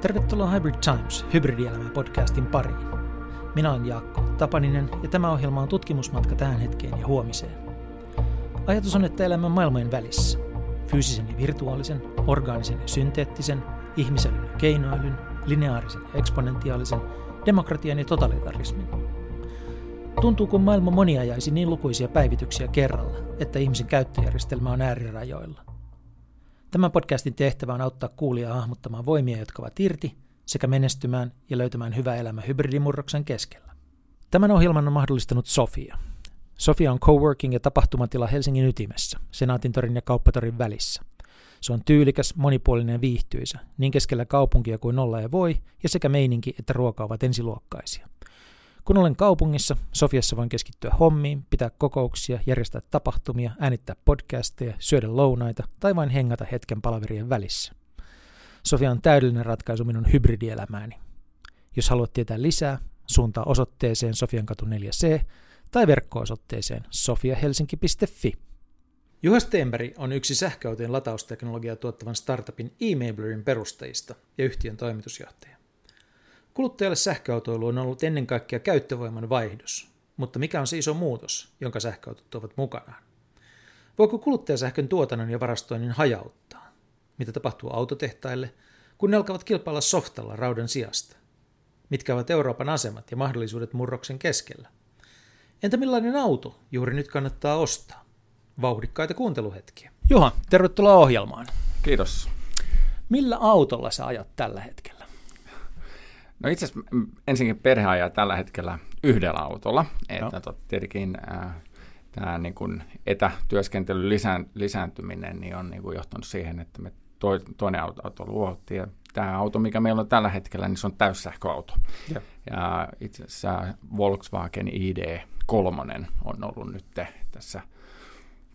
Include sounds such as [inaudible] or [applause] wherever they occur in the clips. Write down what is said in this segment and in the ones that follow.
Tervetuloa Hybrid Times, hybridielämän podcastin pariin. Minä olen Jaakko Tapaninen ja tämä ohjelma on tutkimusmatka tähän hetkeen ja huomiseen. Ajatus on, että elämän maailmojen välissä, fyysisen ja virtuaalisen, orgaanisen ja synteettisen, ihmiselyn ja keinoälyn, lineaarisen ja eksponentiaalisen, demokratian ja totalitarismin. Tuntuu, kun maailma moniajaisi niin lukuisia päivityksiä kerralla, että ihmisen käyttöjärjestelmä on äärirajoilla. Tämän podcastin tehtävä on auttaa kuulijaa hahmottamaan voimia, jotka ovat irti, sekä menestymään ja löytämään hyvä elämä hybridimurroksen keskellä. Tämän ohjelman on mahdollistanut Sofia. Sofia on coworking ja tapahtumatila Helsingin ytimessä, Senaatintorin ja Kauppatorin välissä. Se on tyylikäs, monipuolinen ja viihtyisä, niin keskellä kaupunkia kuin olla ja voi, ja sekä meininki että ruoka ovat ensiluokkaisia – kun olen kaupungissa, Sofiassa voin keskittyä hommiin, pitää kokouksia, järjestää tapahtumia, äänittää podcasteja, syödä lounaita tai vain hengata hetken palaverien välissä. Sofia on täydellinen ratkaisu minun hybridielämääni. Jos haluat tietää lisää, suuntaa osoitteeseen Sofiankatu 4C tai verkko-osoitteeseen sofiahelsinki.fi. Juha Stenberg on yksi sähköautojen latausteknologiaa tuottavan startupin e perustajista ja yhtiön toimitusjohtaja. Kuluttajalle sähköautoilu on ollut ennen kaikkea käyttövoiman vaihdos, mutta mikä on se iso muutos, jonka sähköautot tuovat mukanaan? Voiko kuluttajasähkön tuotannon ja varastoinnin hajauttaa? Mitä tapahtuu autotehtaille, kun ne alkavat kilpailla softalla raudan sijasta? Mitkä ovat Euroopan asemat ja mahdollisuudet murroksen keskellä? Entä millainen auto juuri nyt kannattaa ostaa? Vauhdikkaita kuunteluhetkiä. Juha, tervetuloa ohjelmaan. Kiitos. Millä autolla sä ajat tällä hetkellä? No itse asiassa ensinnäkin perhe ajaa tällä hetkellä yhdellä autolla, että no. tietenkin äh, tämä niin kuin etätyöskentelyn lisään, lisääntyminen niin on niin kuin johtanut siihen, että me to, toinen auto, auto luotiin ja tämä auto, mikä meillä on tällä hetkellä, niin se on täyssähköauto. Ja, ja itse asiassa Volkswagen ID3 on ollut nyt tässä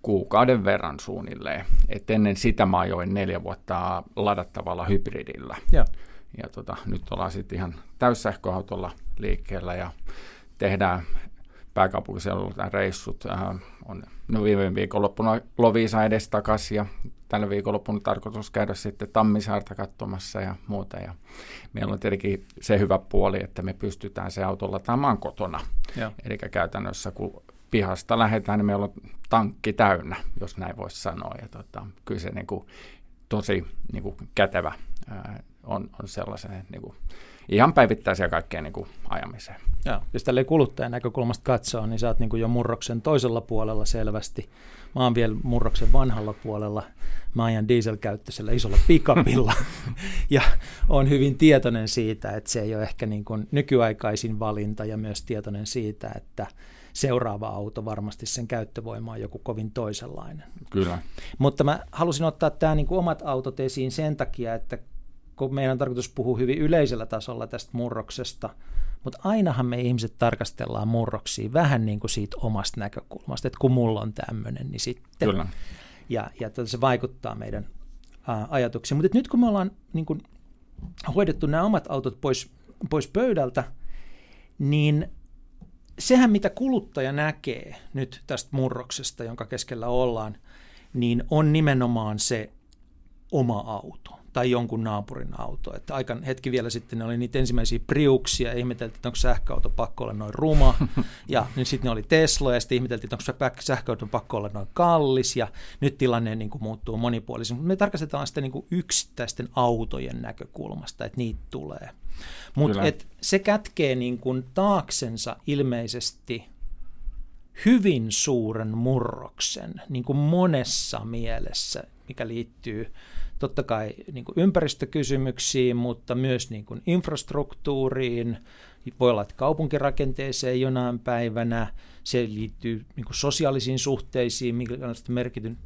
kuukauden verran suunnilleen. Et ennen sitä mä ajoin neljä vuotta ladattavalla hybridillä. Ja ja tota, nyt ollaan sitten ihan täyssähköautolla liikkeellä ja tehdään pääkaupunkiseudulla reissut. Äh, on no viime viikonloppuna Lovisa edes takaisin ja tällä viikonloppuna tarkoitus käydä sitten Tammisaarta katsomassa ja muuta. Ja meillä on tietenkin se hyvä puoli, että me pystytään se auto lataamaan kotona. Eli käytännössä kun pihasta lähdetään, niin meillä on tankki täynnä, jos näin voisi sanoa. Ja tota, kyllä se niin kuin, tosi niin kuin kätevä ää, on, on sellaisen niin kuin, ihan päivittäisiä kaikkeen niin kuin, ajamiseen. Joo. Jos tälle kuluttajan näkökulmasta katsoo, niin sä oot niin kuin jo murroksen toisella puolella selvästi. Mä oon vielä murroksen vanhalla puolella. Mä ajan dieselkäyttöisellä isolla pikapilla [laughs] ja on hyvin tietoinen siitä, että se ei ole ehkä niin kuin nykyaikaisin valinta ja myös tietoinen siitä, että seuraava auto varmasti sen käyttövoima on joku kovin toisenlainen. Kyllä. Mutta mä halusin ottaa tämä niin kuin omat autot esiin sen takia, että kun meidän on tarkoitus puhua hyvin yleisellä tasolla tästä murroksesta, mutta ainahan me ihmiset tarkastellaan murroksia vähän niin kuin siitä omasta näkökulmasta, että kun mulla on tämmöinen, niin sitten. Kyllä. Ja, ja tota se vaikuttaa meidän ajatuksiin. Mutta nyt kun me ollaan niin kuin, hoidettu nämä omat autot pois, pois pöydältä, niin sehän mitä kuluttaja näkee nyt tästä murroksesta, jonka keskellä ollaan, niin on nimenomaan se oma auto tai jonkun naapurin auto. Että aika hetki vielä sitten ne oli niitä ensimmäisiä Priuksia, ja ihmeteltiin, että onko sähköauto pakko olla noin ruma, [laughs] ja niin sitten ne oli Tesla, ja sitten ihmeteltiin, että onko sähköauto pakko olla noin kallis, ja nyt tilanne niin kuin muuttuu monipuolisesti. Me tarkastetaan sitä niin kuin yksittäisten autojen näkökulmasta, että niitä tulee. Mutta se kätkee niin kuin taaksensa ilmeisesti hyvin suuren murroksen niin kuin monessa mielessä, mikä liittyy totta kai niin kuin ympäristökysymyksiin, mutta myös niin kuin infrastruktuuriin, voi olla, että kaupunkirakenteeseen jonain päivänä, se liittyy niin kuin sosiaalisiin suhteisiin,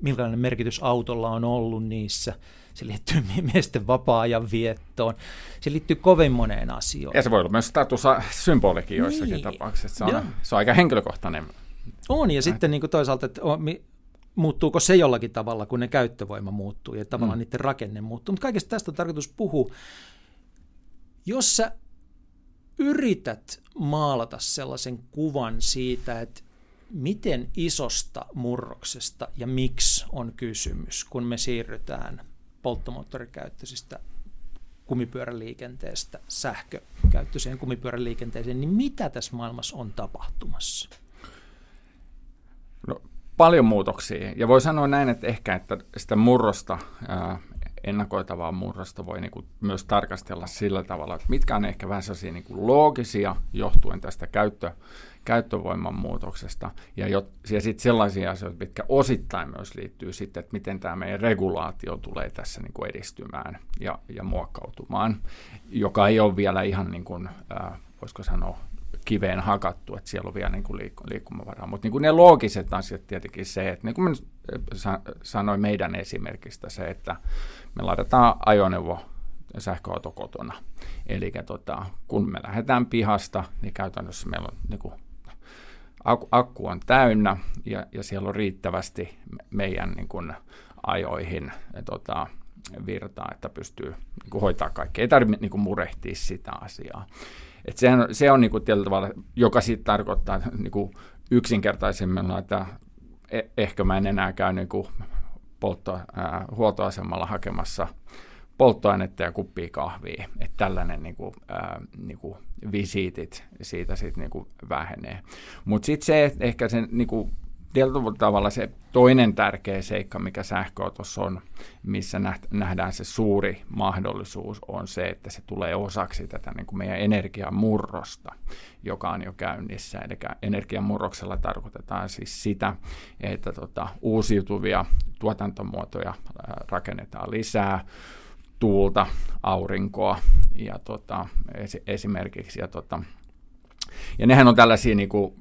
minkälainen merkitys autolla on ollut niissä, se liittyy [laughs] miesten vapaa-ajan viettoon, se liittyy kovin moneen asioon. Ja se voi olla myös statussymbolikin joissakin niin. tapauksissa, se on, se on aika henkilökohtainen. On, ja sitten niin kuin toisaalta, että muuttuuko se jollakin tavalla, kun ne käyttövoima muuttuu ja tavallaan mm. niiden rakenne muuttuu. Mutta kaikesta tästä on tarkoitus puhua. Jos sä yrität maalata sellaisen kuvan siitä, että miten isosta murroksesta ja miksi on kysymys, kun me siirrytään polttomoottorikäyttöisistä kumipyöräliikenteestä sähkökäyttöiseen kumipyöräliikenteeseen, niin mitä tässä maailmassa on tapahtumassa? Paljon muutoksia. Ja voi sanoa näin, että ehkä että sitä murrosta, ää, ennakoitavaa murrosta voi niin kuin myös tarkastella sillä tavalla, että mitkä on ehkä vähän sellaisia niin kuin loogisia johtuen tästä käyttö, käyttövoiman muutoksesta. Ja, ja sitten sellaisia asioita, mitkä osittain myös liittyy sitten, että miten tämä meidän regulaatio tulee tässä niin kuin edistymään ja, ja muokkautumaan, joka ei ole vielä ihan niin kuin, äh, voisiko sanoa, kiveen hakattu, että siellä on vielä niin kuin liik- liikkumavaraa. Mutta niin kuin ne loogiset asiat tietenkin se, että niin kuin sanoin meidän esimerkistä se, että me laitetaan ajoneuvo sähköauto kotona. Eli tota, kun me lähdetään pihasta, niin käytännössä meillä on niin kuin, akku on täynnä ja, ja siellä on riittävästi meidän niin kuin, ajoihin ja, tota, virtaa, että pystyy niin kuin, hoitaa kaikkea. Ei tarvitse niin kuin, murehtia sitä asiaa. Et sehän, se on niin tietyllä tavalla, joka sitten tarkoittaa niin kuin, yksinkertaisemmilla, että e- ehkä mä en enää käy niin kuin, poltto, ää, huoltoasemalla hakemassa polttoainetta ja kuppia kahvia. Että tällainen niin kuin, ää, niin kuin visiitit siitä sitten niin vähenee. Mutta sitten se, ehkä sen niin kuin, tietyllä tavalla se toinen tärkeä seikka, mikä sähköautossa on, missä nähdään se suuri mahdollisuus, on se, että se tulee osaksi tätä niin kuin meidän energiamurrosta, joka on jo käynnissä. Eli energiamurroksella tarkoitetaan siis sitä, että tota, uusiutuvia tuotantomuotoja rakennetaan lisää, tuulta, aurinkoa ja tota, esimerkiksi. Ja, tota, ja nehän on tällaisia niin kuin,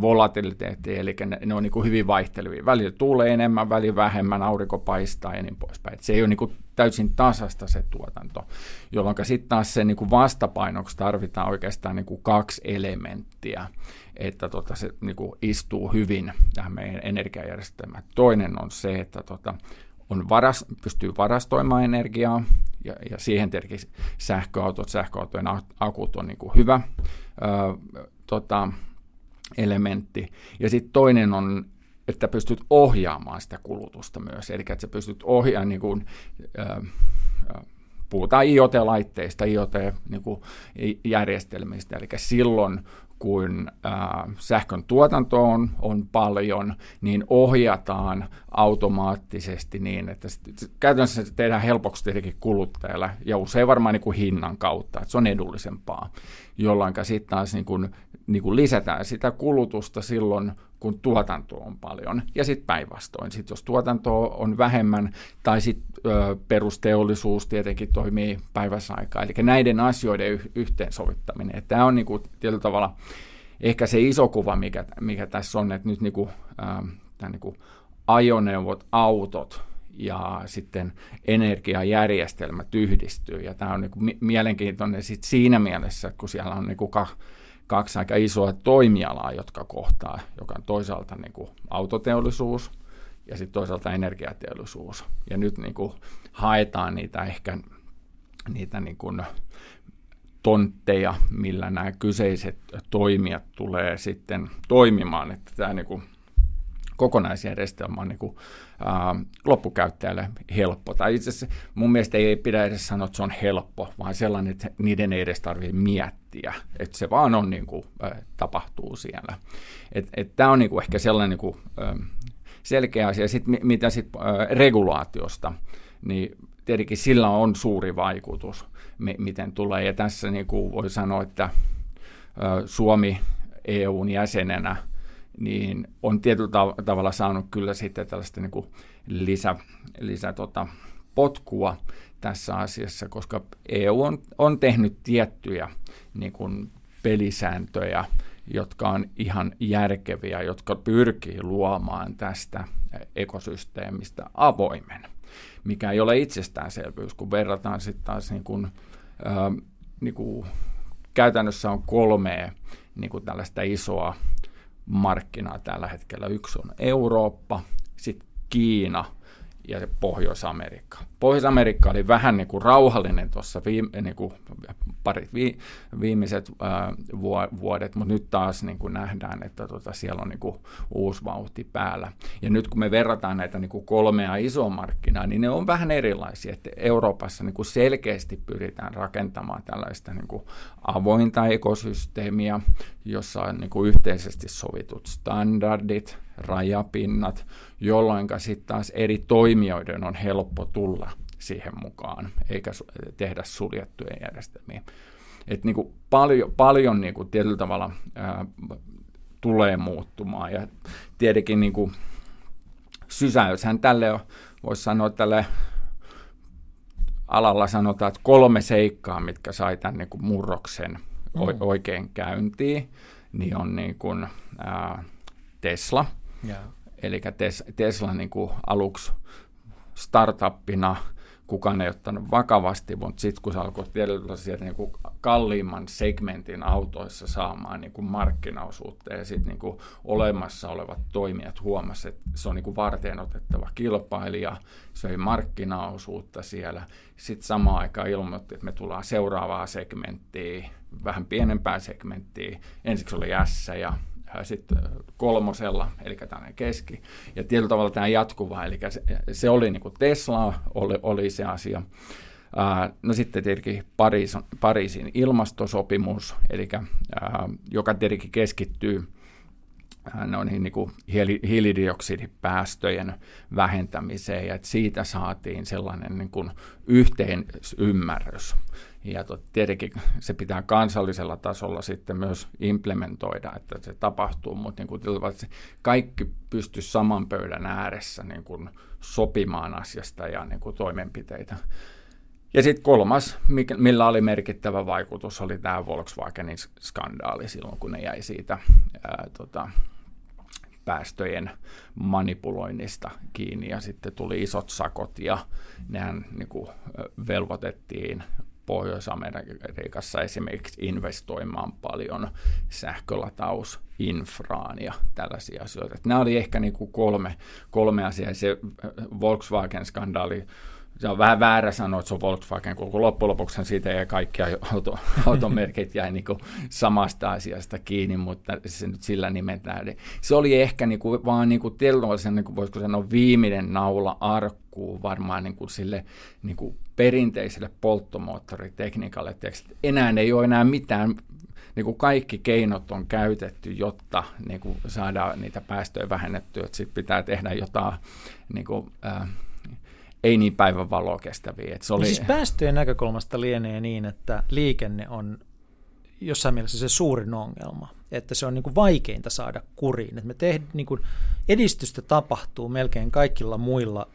volatiliteettia, eli ne, ne on niin kuin hyvin vaihtelevia. Välillä tuulee enemmän, välillä vähemmän, aurinko paistaa ja niin poispäin. Et se ei ole niin kuin täysin tasasta se tuotanto, jolloin sitten taas se niin kuin vastapainoksi tarvitaan oikeastaan niin kuin kaksi elementtiä, että tota, se niin kuin istuu hyvin tähän meidän energiajärjestelmään. Toinen on se, että tota, on varas, pystyy varastoimaan energiaa, ja, ja siihen tietenkin sähköautot, sähköautojen akut on niin kuin hyvä ö, tota, elementti. Ja sitten toinen on, että pystyt ohjaamaan sitä kulutusta myös, eli että sä pystyt ohjaamaan niin kuin, puhutaan IoT-laitteista, IoT-järjestelmistä, niin eli silloin kun ää, sähkön tuotanto on, on paljon, niin ohjataan automaattisesti niin, että sit, käytännössä se tehdään helpoksi tietenkin kuluttajalle ja usein varmaan niin kuin hinnan kautta, että se on edullisempaa, jolloin sitten taas niin kuin, niin kuin lisätään sitä kulutusta silloin, kun tuotanto on paljon. Ja sitten päinvastoin, sit jos tuotanto on vähemmän, tai sitten perusteollisuus tietenkin toimii päivässä aikaa. Eli näiden asioiden yhteensovittaminen. Tämä on niinku, tietyllä tavalla ehkä se iso kuva, mikä, mikä tässä on, että nyt niinku, äh, niinku ajoneuvot, autot ja sitten energiajärjestelmät yhdistyy. Ja tämä on niinku mielenkiintoinen sit siinä mielessä, kun siellä on niinku ka- kaksi aika isoa toimialaa, jotka kohtaa, joka on toisaalta niin kuin autoteollisuus ja sitten toisaalta energiateollisuus. Ja nyt niin kuin haetaan niitä ehkä niitä niin kuin tontteja, millä nämä kyseiset toimijat tulee sitten toimimaan, että tämä niin kuin kokonaisjärjestelmä on niin kuin, loppukäyttäjälle helppo. Tai itse asiassa mun mielestä ei pidä edes sanoa, että se on helppo, vaan sellainen, että niiden ei edes tarvitse miettiä. Että se vaan on niin kuin, tapahtuu siellä. Tämä on niin kuin ehkä sellainen niin kuin, selkeä asia. Sitten mitä sitten regulaatiosta, niin tietenkin sillä on suuri vaikutus, miten tulee. Ja tässä niin kuin voi sanoa, että Suomi EUn jäsenenä – niin on tietyllä tavalla saanut kyllä sitten tällaista niin kuin lisä, lisä tota, potkua tässä asiassa, koska EU on, on tehnyt tiettyjä niin kuin pelisääntöjä, jotka on ihan järkeviä, jotka pyrkii luomaan tästä ekosysteemistä avoimen, mikä ei ole itsestäänselvyys, kun verrataan sitten taas niin kuin, äh, niin kuin käytännössä on kolme niin kuin tällaista isoa markkinaa tällä hetkellä. Yksi on Eurooppa, sitten Kiina ja Pohjois-Amerikka. Pohjois-Amerikka oli vähän niin kuin rauhallinen tuossa viime, niin kuin vi, viimeiset ää, vuodet, mutta nyt taas niin kuin nähdään, että tota, siellä on niin kuin uusi vauhti päällä. Ja nyt kun me verrataan näitä niin kuin kolmea isoa markkinaa, niin ne on vähän erilaisia. Että Euroopassa niin kuin selkeästi pyritään rakentamaan tällaista niin kuin avointa ekosysteemiä, jossa on niin kuin yhteisesti sovitut standardit, rajapinnat, jolloin sitten taas eri toimijoiden on helppo tulla siihen mukaan, eikä tehdä suljettuja järjestelmiä. Et niin kuin paljon, paljon niin kuin tietyllä tavalla ää, tulee muuttumaan. Ja tietenkin niin kuin sysäyshän tälle voisi sanoa tälle alalla sanotaan, että kolme seikkaa, mitkä sai tämän niin kuin murroksen mm. oikein käyntiin, niin on niin kuin, ää, Tesla – Yeah. Eli tes, Tesla niin kuin aluksi startuppina kukaan ei ottanut vakavasti, mutta sitten kun se alkoi tietyllä sieltä niin kuin kalliimman segmentin autoissa saamaan niin kuin markkinaosuutta ja sitten niin olemassa olevat toimijat huomasivat, että se on niin varten otettava kilpailija, se ei markkinaosuutta siellä. Sitten samaan aikaan ilmoitti, että me tullaan seuraavaa segmenttiä, vähän pienempää segmenttiä. Ensiksi oli S ja sitten kolmosella, eli tämmöinen keski. Ja tietyllä tavalla tämä jatkuva, eli se, se oli niin kuin Tesla, oli, oli se asia. No sitten tietenkin Pariis, Pariisin ilmastosopimus, eli joka tietenkin keskittyy noihin niin kuin hiilidioksidipäästöjen vähentämiseen, ja että siitä saatiin sellainen niin kuin yhteisymmärrys. Ja tietenkin se pitää kansallisella tasolla sitten myös implementoida, että se tapahtuu, mutta niin kuin, että kaikki pystyy saman pöydän ääressä niin kuin sopimaan asiasta ja niin kuin toimenpiteitä. Ja sitten kolmas, millä oli merkittävä vaikutus, oli tämä Volkswagenin skandaali silloin, kun ne jäi siitä ää, tota, päästöjen manipuloinnista kiinni ja sitten tuli isot sakot ja nehän niin kuin, velvoitettiin Pohjois-Amerikassa esimerkiksi investoimaan paljon sähkölatausinfraan ja tällaisia asioita. Että nämä oli ehkä niin kuin kolme, kolme asiaa. Se Volkswagen-skandaali se on vähän väärä sanoa, että se on Volkswagen, kun loppujen lopuksi siitä ja kaikki auto, [laughs] automerkit jäi niin samasta asiasta kiinni, mutta se nyt sillä nimetään. Se oli ehkä niin kuin, vaan niin kuin niin kuin voisiko sanoa, viimeinen naula arkkuun varmaan niin kuin sille niin kuin perinteiselle polttomoottoritekniikalle. Enää ei ole enää mitään niin kuin kaikki keinot on käytetty, jotta niin kuin saadaan niitä päästöjä vähennettyä. Sitten pitää tehdä jotain niin kuin, äh, ei niin päivän valoa kestäviä. Et se oli... No siis päästöjen näkökulmasta lienee niin, että liikenne on jossain mielessä se suurin ongelma, että se on niin kuin vaikeinta saada kuriin. Että me tehdään, niin kuin edistystä tapahtuu melkein kaikilla muilla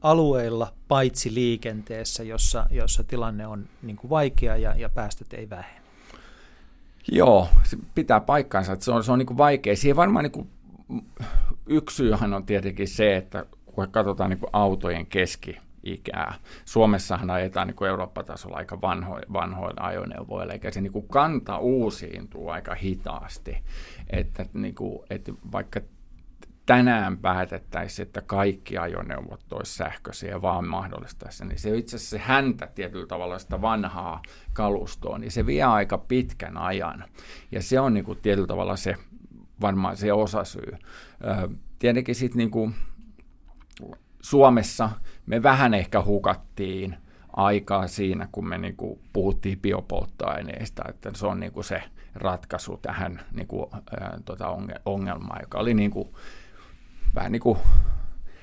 alueilla, paitsi liikenteessä, jossa, jossa tilanne on niin kuin vaikea ja, ja päästöt ei vähene. Joo, se pitää paikkaansa, että se on, se on niin kuin vaikea. Siihen varmaan niin kuin, yksi syyhän on tietenkin se, että kun katsotaan niin kuin autojen keski-ikää, Suomessahan ajetaan niin Eurooppa-tasolla aika vanho, vanhoilla ajoneuvoilla, eikä se niin kuin kanta uusiintuu aika hitaasti. Että, niin kuin, että vaikka tänään päätettäisiin, että kaikki ajoneuvot olisi sähköisiä vaan mahdollistaisi, niin se itse asiassa se häntä tietyllä tavalla sitä vanhaa kalustoa, niin se vie aika pitkän ajan. Ja se on niin kuin tietyllä tavalla se varmaan se osasyy. Tietenkin sitten niin kuin Suomessa me vähän ehkä hukattiin aikaa siinä, kun me niin kuin puhuttiin biopolttoaineista, että se on niin kuin se ratkaisu tähän niin kuin, ää, tota ongelmaan, joka oli niin kuin, vähän niin kuin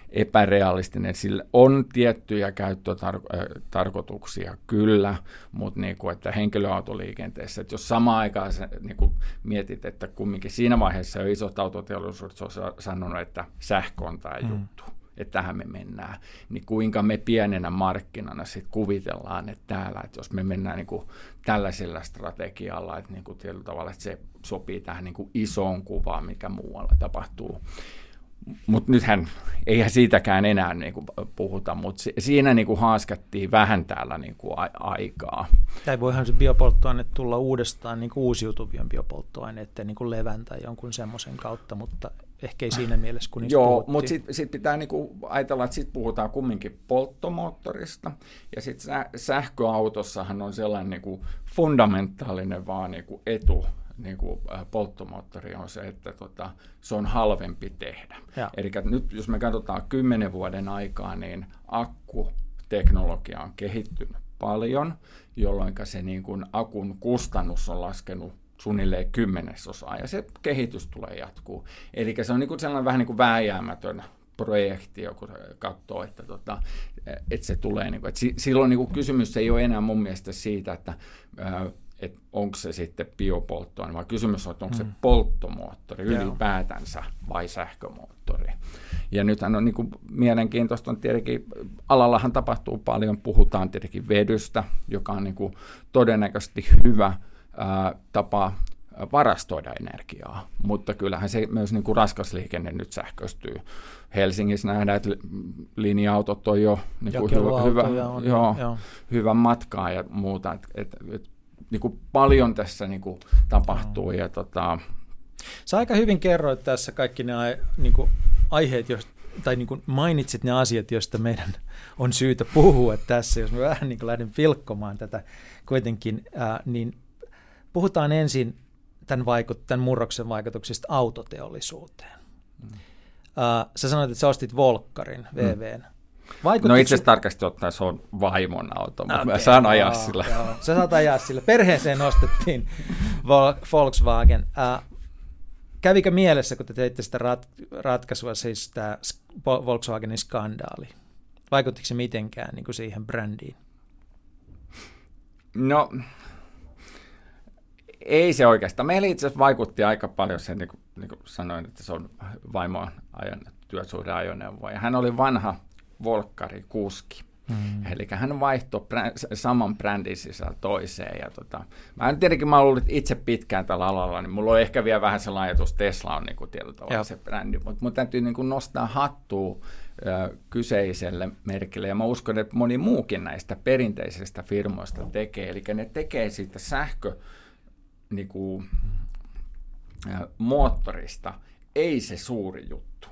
epärealistinen. Sillä on tiettyjä käyttötarkoituksia kyllä, mutta niin kuin, että henkilöautoliikenteessä, että jos samaan aikaan sä, niin kuin mietit, että kumminkin siinä vaiheessa jo isot autoteollisuudet on sanonut, että sähkö on tämä mm. juttu, että tähän me mennään, niin kuinka me pienenä markkinana sitten kuvitellaan, että täällä, että jos me mennään niin kuin tällaisella strategialla, että niin kuin tietyllä tavalla että se sopii tähän niin kuin isoon kuvaan, mikä muualla tapahtuu. Mutta nythän, eihän siitäkään enää niin kuin puhuta, mutta siinä niin kuin haaskattiin vähän täällä niin kuin a- aikaa. Tai voihan se biopolttoaine tulla uudestaan niin kuin uusiutuvien biopolttoaineiden niin kuin levän tai jonkun semmoisen kautta, mutta ehkä ei siinä mielessä, kun Joo, mutta sitten sit pitää niinku ajatella, että sitten puhutaan kumminkin polttomoottorista, ja sitten sähköautossahan on sellainen niinku fundamentaalinen vaan niinku etu, niin kuin polttomoottori on se, että tota, se on halvempi tehdä. Eli nyt jos me katsotaan kymmenen vuoden aikaa, niin akkuteknologia on kehittynyt paljon, jolloin se niin kuin akun kustannus on laskenut suunnilleen kymmenesosaa, ja se kehitys tulee jatkuu. Eli se on niin kuin sellainen vähän niin kuin vääjäämätön projekti, joku katsoo, että, tota, että se tulee. Niin kuin, että silloin niin kuin kysymys ei ole enää mun mielestä siitä, että että onko se sitten biopolttoaine, vaan kysymys on, että onko mm. se polttomoottori ylipäätänsä vai sähkömoottori. Ja nythän on niin kuin mielenkiintoista, on tietenkin, alallahan tapahtuu paljon, puhutaan tietenkin vedystä, joka on niin kuin todennäköisesti hyvä ää, tapa varastoida energiaa, mutta kyllähän se myös niin kuin raskas liikenne nyt sähköistyy. Helsingissä nähdään, että linja-autot on jo niin kuin hyvä, hyvä, on, joo, joo. hyvän matkaa ja muuta. Et, et, et niin kuin paljon tässä niin kuin tapahtuu. Ja tota... Sä aika hyvin kerroit tässä kaikki ne niin kuin aiheet, jos, tai niin kuin mainitsit ne asiat, joista meidän on syytä puhua tässä, jos mä vähän niin kuin lähden pilkkomaan tätä kuitenkin, ää, niin puhutaan ensin tämän, vaikut, tämän murroksen vaikutuksista autoteollisuuteen. Mm. Ää, sä sanoit, että sä ostit Volkkarin, VVn. Mm. Vaikuttiko... No itse asiassa tarkasti ottaen se on vaimon auto, mutta okay, mä saan ajaa joo, sillä. Joo. Sä saat ajaa sillä. Perheeseen ostettiin Volkswagen. Äh, kävikö mielessä, kun te teitte sitä rat- ratkaisua, siis tämä Volkswagenin skandaali? Vaikuttiko se mitenkään niin kuin siihen brändiin? No, ei se oikeastaan. Meillä itse asiassa vaikutti aika paljon se, niin kuin, niin kuin sanoin, että se on vaimoa ajan työsuhdeajoneuvo. Ja hän oli vanha Volkkari kuski. Mm. Eli hän vaihtoi brä- saman brändin sisällä toiseen. Ja tota, mä en tietenkin, mä ollut itse pitkään tällä alalla, niin mulla on ehkä vielä vähän sellainen ajatus, Tesla on niin kuin tietyllä tavalla se brändi, mutta mun täytyy niin kuin nostaa hattua ö, kyseiselle merkille, ja mä uskon, että moni muukin näistä perinteisistä firmoista tekee, eli ne tekee siitä sähkö niin kuin, ö, moottorista, ei se suuri juttu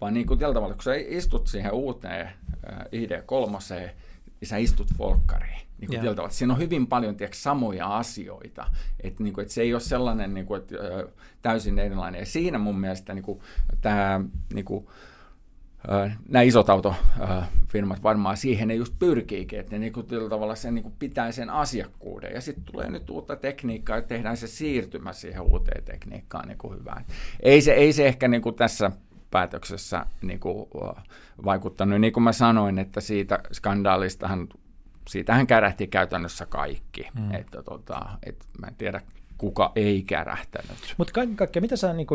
vaan niin kuin tällä tavalla, kun sä istut siihen uuteen äh, ID3, niin sä istut volkkariin. Niin kuin yeah. tavalla. Siinä on hyvin paljon tiedätkö, samoja asioita. Että niin kuin, että se ei ole sellainen niin kuin, että, äh, täysin erilainen. Ja siinä mun mielestä niin kuin, tämä, niin kuin, äh, nämä isot autofirmat varmaan siihen ne just pyrkiikin, että ne niin kuin, tavalla sen, niin kuin, pitää sen asiakkuuden. Ja sitten tulee nyt uutta tekniikkaa ja tehdään se siirtymä siihen uuteen tekniikkaan niin kuin hyvään. Ei se, ei se ehkä niin kuin tässä päätöksessä niin kuin, vaikuttanut. Niin kuin mä sanoin, että siitä skandaalistahan, siitähän kärähti käytännössä kaikki. Mm. Että, tota, et, mä en tiedä, kuka ei kärähtänyt. Mutta kaiken kaikkiaan, mitä sä niin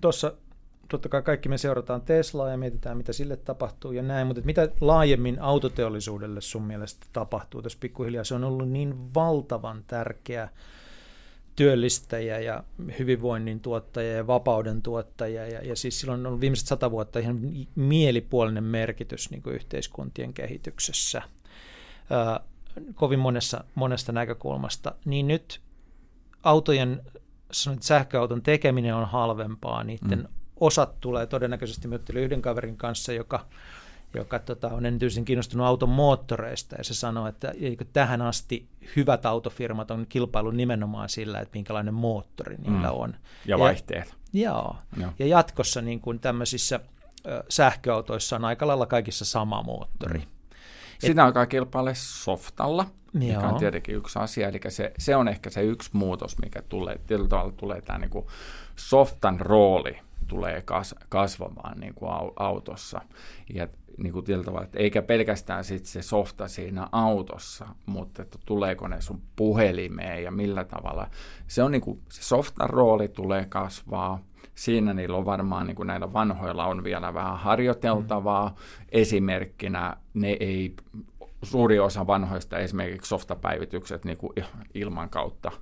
tuossa totta kai kaikki me seurataan Teslaa ja mietitään, mitä sille tapahtuu ja näin, mutta mitä laajemmin autoteollisuudelle sun mielestä tapahtuu tässä pikkuhiljaa? Se on ollut niin valtavan tärkeä työllistäjä ja hyvinvoinnin tuottaja ja vapauden tuottaja. Ja, ja siis silloin on ollut viimeiset sata vuotta ihan mielipuolinen merkitys niin kuin yhteiskuntien kehityksessä ää, kovin monessa, monesta näkökulmasta. Niin nyt autojen, sanoin, sähköauton tekeminen on halvempaa, niiden mm. osat tulee todennäköisesti, mä yhden kaverin kanssa, joka joka tota, on erityisen kiinnostunut auton moottoreista, ja se sanoo, että eikö tähän asti hyvät autofirmat on kilpailu nimenomaan sillä, että minkälainen moottori niillä mm. on. Ja vaihteet. Ja, joo. joo. Ja jatkossa niin kuin tämmöisissä ö, sähköautoissa on aika lailla kaikissa sama moottori. Mm. Sitä alkaa kilpailla softalla, mikä Joo. on tietenkin yksi asia. Eli se, se on ehkä se yksi muutos, mikä tulee. Tietyllä tavalla tulee tämä niin kuin softan rooli tulee kas, kasvamaan niin kuin autossa. Ja niin kuin tavalla, että eikä pelkästään sit se softa siinä autossa, mutta että tuleeko ne sun puhelimeen ja millä tavalla. Se on niin kuin, se softan rooli tulee kasvaa. Siinä niillä on varmaan, niin kuin näillä vanhoilla on vielä vähän harjoiteltavaa. Mm. Esimerkkinä ne ei, suuri osa vanhoista esimerkiksi softapäivitykset niin kuin ilman kautta,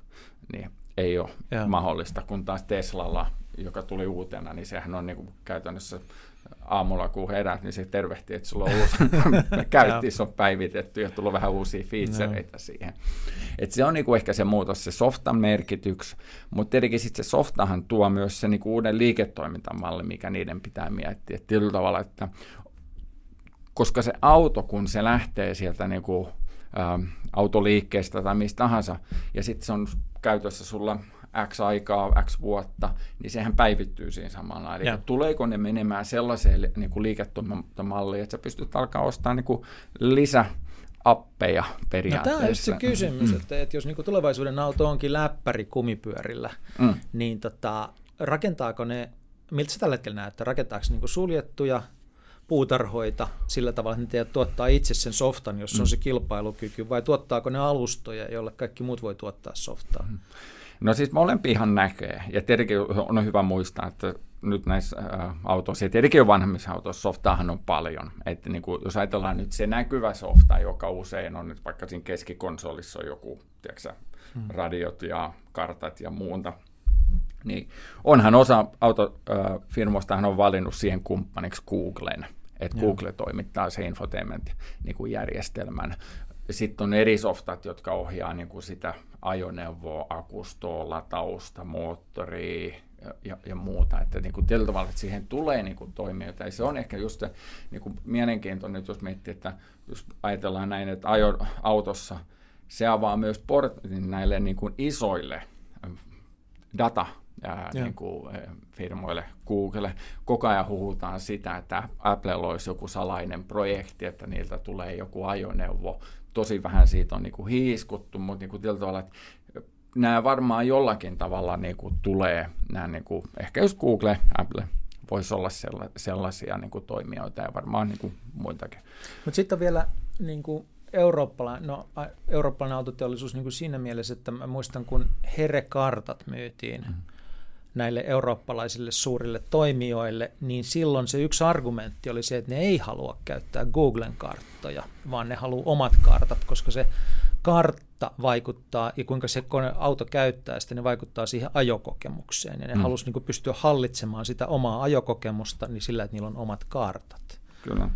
niin ei ole ja. mahdollista, kun taas Teslalla, joka tuli uutena, niin sehän on niin kuin käytännössä aamulla kun herät, niin se tervehtii, että sulla on [laughs] uusi käyttis on päivitetty ja tullut vähän uusia featureita siihen. Et se on niinku ehkä se muutos, se softan merkityks, mutta tietenkin sitten se softahan tuo myös se niinku uuden liiketoimintamalli, mikä niiden pitää miettiä. Et tavalla, että koska se auto, kun se lähtee sieltä niinku, ä, autoliikkeestä tai mistä tahansa, ja sitten se on käytössä sulla X aikaa, X vuotta, niin sehän päivittyy siinä samalla. Eli ja. tuleeko ne menemään sellaiseen niin kuin liiketoimintamalliin, että sä pystyt alkaa ostamaan niin kuin lisä appeja periaatteessa. No, tämä on se kysymys, mm. että, että jos niin kuin tulevaisuuden auto onkin läppäri kumipyörillä, mm. niin tota, rakentaako ne, miltä se tällä hetkellä näyttää, rakentaako niin kuin suljettuja puutarhoita sillä tavalla, että ne tuottaa itse sen softan, jos mm. on se kilpailukyky, vai tuottaako ne alustoja, joille kaikki muut voi tuottaa softaa? Mm. No siis molempihan näkee, ja tietenkin on hyvä muistaa, että nyt näissä äh, autoissa, ja tietenkin jo vanhemmissa autoissa softaahan on paljon. Että niin kuin, jos ajatellaan nyt se näkyvä softa, joka usein on nyt vaikka siinä keskikonsolissa on joku, tiedätkö, hmm. radiot ja kartat ja muuta, niin onhan osa autofirmoista on valinnut siihen kumppaniksi Googlen, että Google toimittaa se infotainment-järjestelmän. Sitten on eri softat, jotka ohjaa niin kuin sitä ajoneuvoa, akustoa, latausta, moottoria ja, ja, ja muuta. Että niin kuin tietyllä tavalla, että siihen tulee niin kuin toimijoita. Ja se on ehkä just se niin kuin mielenkiintoinen, jos miettii, että jos ajatellaan näin, että ajo, autossa se avaa myös portin näille niin kuin isoille data ää, niin kuin, firmoille, Google. Koko ajan huhutaan sitä, että Apple olisi joku salainen projekti, että niiltä tulee joku ajoneuvo tosi vähän siitä on niin kuin hiiskuttu, mutta niin kuin tavalla, että nämä varmaan jollakin tavalla niin kuin tulee, nämä niin kuin, ehkä jos Google, Apple, voisi olla sellaisia niin kuin toimijoita ja varmaan niin kuin muitakin. Mutta sitten vielä niin kuin eurooppalainen, no, eurooppalainen autoteollisuus niin kuin siinä mielessä, että mä muistan kun Here-kartat myytiin, mm näille eurooppalaisille suurille toimijoille, niin silloin se yksi argumentti oli se, että ne ei halua käyttää Googlen karttoja, vaan ne haluaa omat kartat, koska se kartta vaikuttaa ja kuinka se auto käyttää sitä, ne vaikuttaa siihen ajokokemukseen. Ja ne mm. halusi niin pystyä hallitsemaan sitä omaa ajokokemusta niin sillä, että niillä on omat kartat. Kyllä.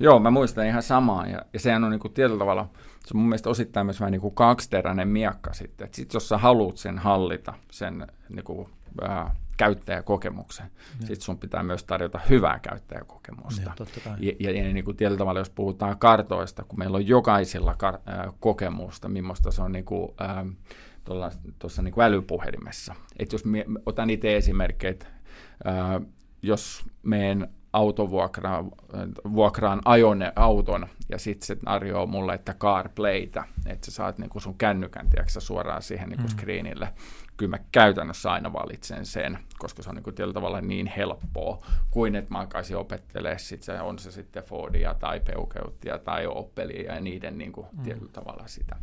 Joo, mä muistan ihan samaa. Ja, ja sehän on niin kuin tietyllä tavalla, se on mun mielestä osittain myös vähän niin kuin kaksiteräinen miakka sitten. Että sit jos sä haluat sen hallita, sen niin kuin ää, käyttäjäkokemuksen. Ja. Sitten sun pitää myös tarjota hyvää käyttäjäkokemusta. Ja, ja, ja, ja niin kuin tietyllä tavalla, jos puhutaan kartoista, kun meillä on jokaisella kar- ää, kokemusta, millaista se on niin kuin, ää, tuossa niin älypuhelimessa. Et jos mie, otan niitä esimerkkejä, ää, jos meidän autovuokraan vuokraan ajone, auton ja sitten se tarjoaa mulle, että CarPlaytä, että sä saat niinku sun kännykän tiedätkö, suoraan siihen niinku mm. screenille. Kyllä mä käytännössä aina valitsen sen, koska se on niinku tietyllä tavalla niin helppoa, kuin että mä alkaisin opettelemaan sit se, on se sitten Fordia tai Peugeotia tai Opelia ja niiden niinku mm. tietyllä tavalla sitä.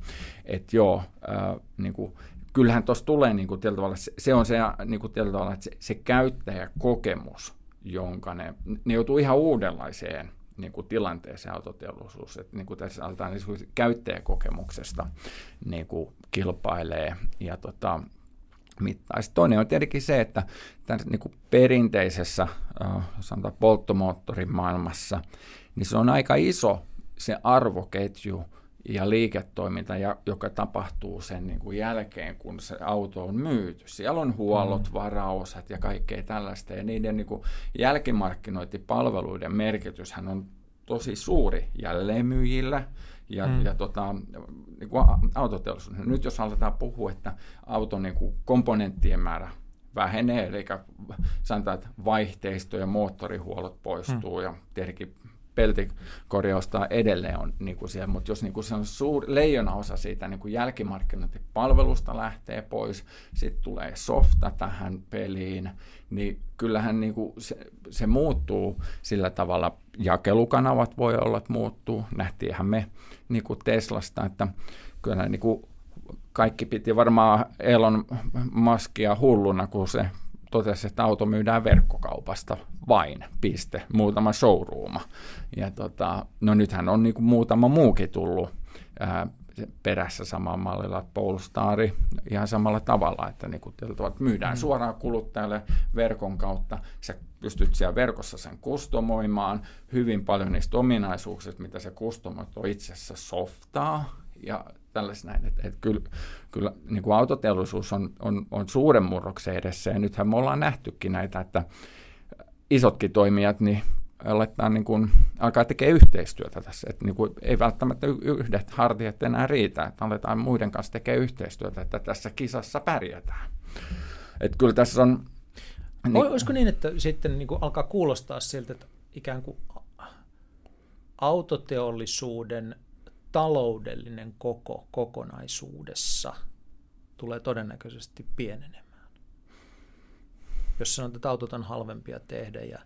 Että joo, äh, niinku, kyllähän tuossa tulee niinku tietyllä tavalla, se, se on se, niinku tietyllä tavalla, että se, se käyttäjäkokemus, jonka ne, ne joutuu ihan uudenlaiseen niin kuin tilanteeseen autoteollisuus, että niin kuin tässä aletaan niin käyttäjäkokemuksesta niin kuin kilpailee ja tota, mittaa. Sitten toinen on tietenkin se, että tässä niin kuin perinteisessä äh, sanotaan polttomoottorin maailmassa, niin se on aika iso se arvoketju, ja liiketoiminta, joka tapahtuu sen niin kuin jälkeen, kun se auto on myyty. Siellä on huollot, mm. varaosat ja kaikkea tällaista, ja niiden niin kuin jälkimarkkinointipalveluiden merkityshän on tosi suuri jälleenmyyjillä ja, mm. ja tota, niin kuin autoteollisuus. Nyt jos aletaan puhua, että auton niin kuin komponenttien määrä vähenee, eli sanotaan, että vaihteisto ja moottorihuollot poistuu mm. ja tietenkin peltikorjausta edelleen on niin kuin siellä, mutta jos niin kuin se on suur, leijona osa siitä niin kuin jälkimarkkinointipalvelusta lähtee pois, sitten tulee softa tähän peliin, niin kyllähän niin kuin se, se muuttuu sillä tavalla, jakelukanavat voi olla, että muuttuu, nähtiinhän me niin kuin Teslasta, että kyllä niin kuin kaikki piti varmaan Elon Muskia hulluna, kun se totesi, että auto myydään verkkokaupasta vain, piste, muutama showrooma. Ja tota, no nythän on niinku muutama muukin tullut ää, perässä samalla mallilla, Polestari ihan samalla tavalla, että niinku, myydään mm. suoraan kuluttajalle verkon kautta, sä pystyt siellä verkossa sen kustomoimaan, hyvin paljon niistä ominaisuuksista, mitä se kustomoit on itse asiassa softaa, ja tällaista näin, että, että kyllä, kyllä niin kuin autoteollisuus on, on, on suuren murroksen edessä, ja nythän me ollaan nähtykin näitä, että isotkin toimijat, niin aletaan niin kuin, alkaa tekemään yhteistyötä tässä. Että niin kuin, ei välttämättä yhdet hartiat enää riitä, että aletaan muiden kanssa tekemään yhteistyötä, että tässä kisassa pärjätään. Että kyllä tässä on... Niin, Olisiko niin, että sitten niin kuin alkaa kuulostaa siltä, että ikään kuin autoteollisuuden taloudellinen koko kokonaisuudessa tulee todennäköisesti pienenemään. Jos sanotaan, että autot on halvempia tehdä ja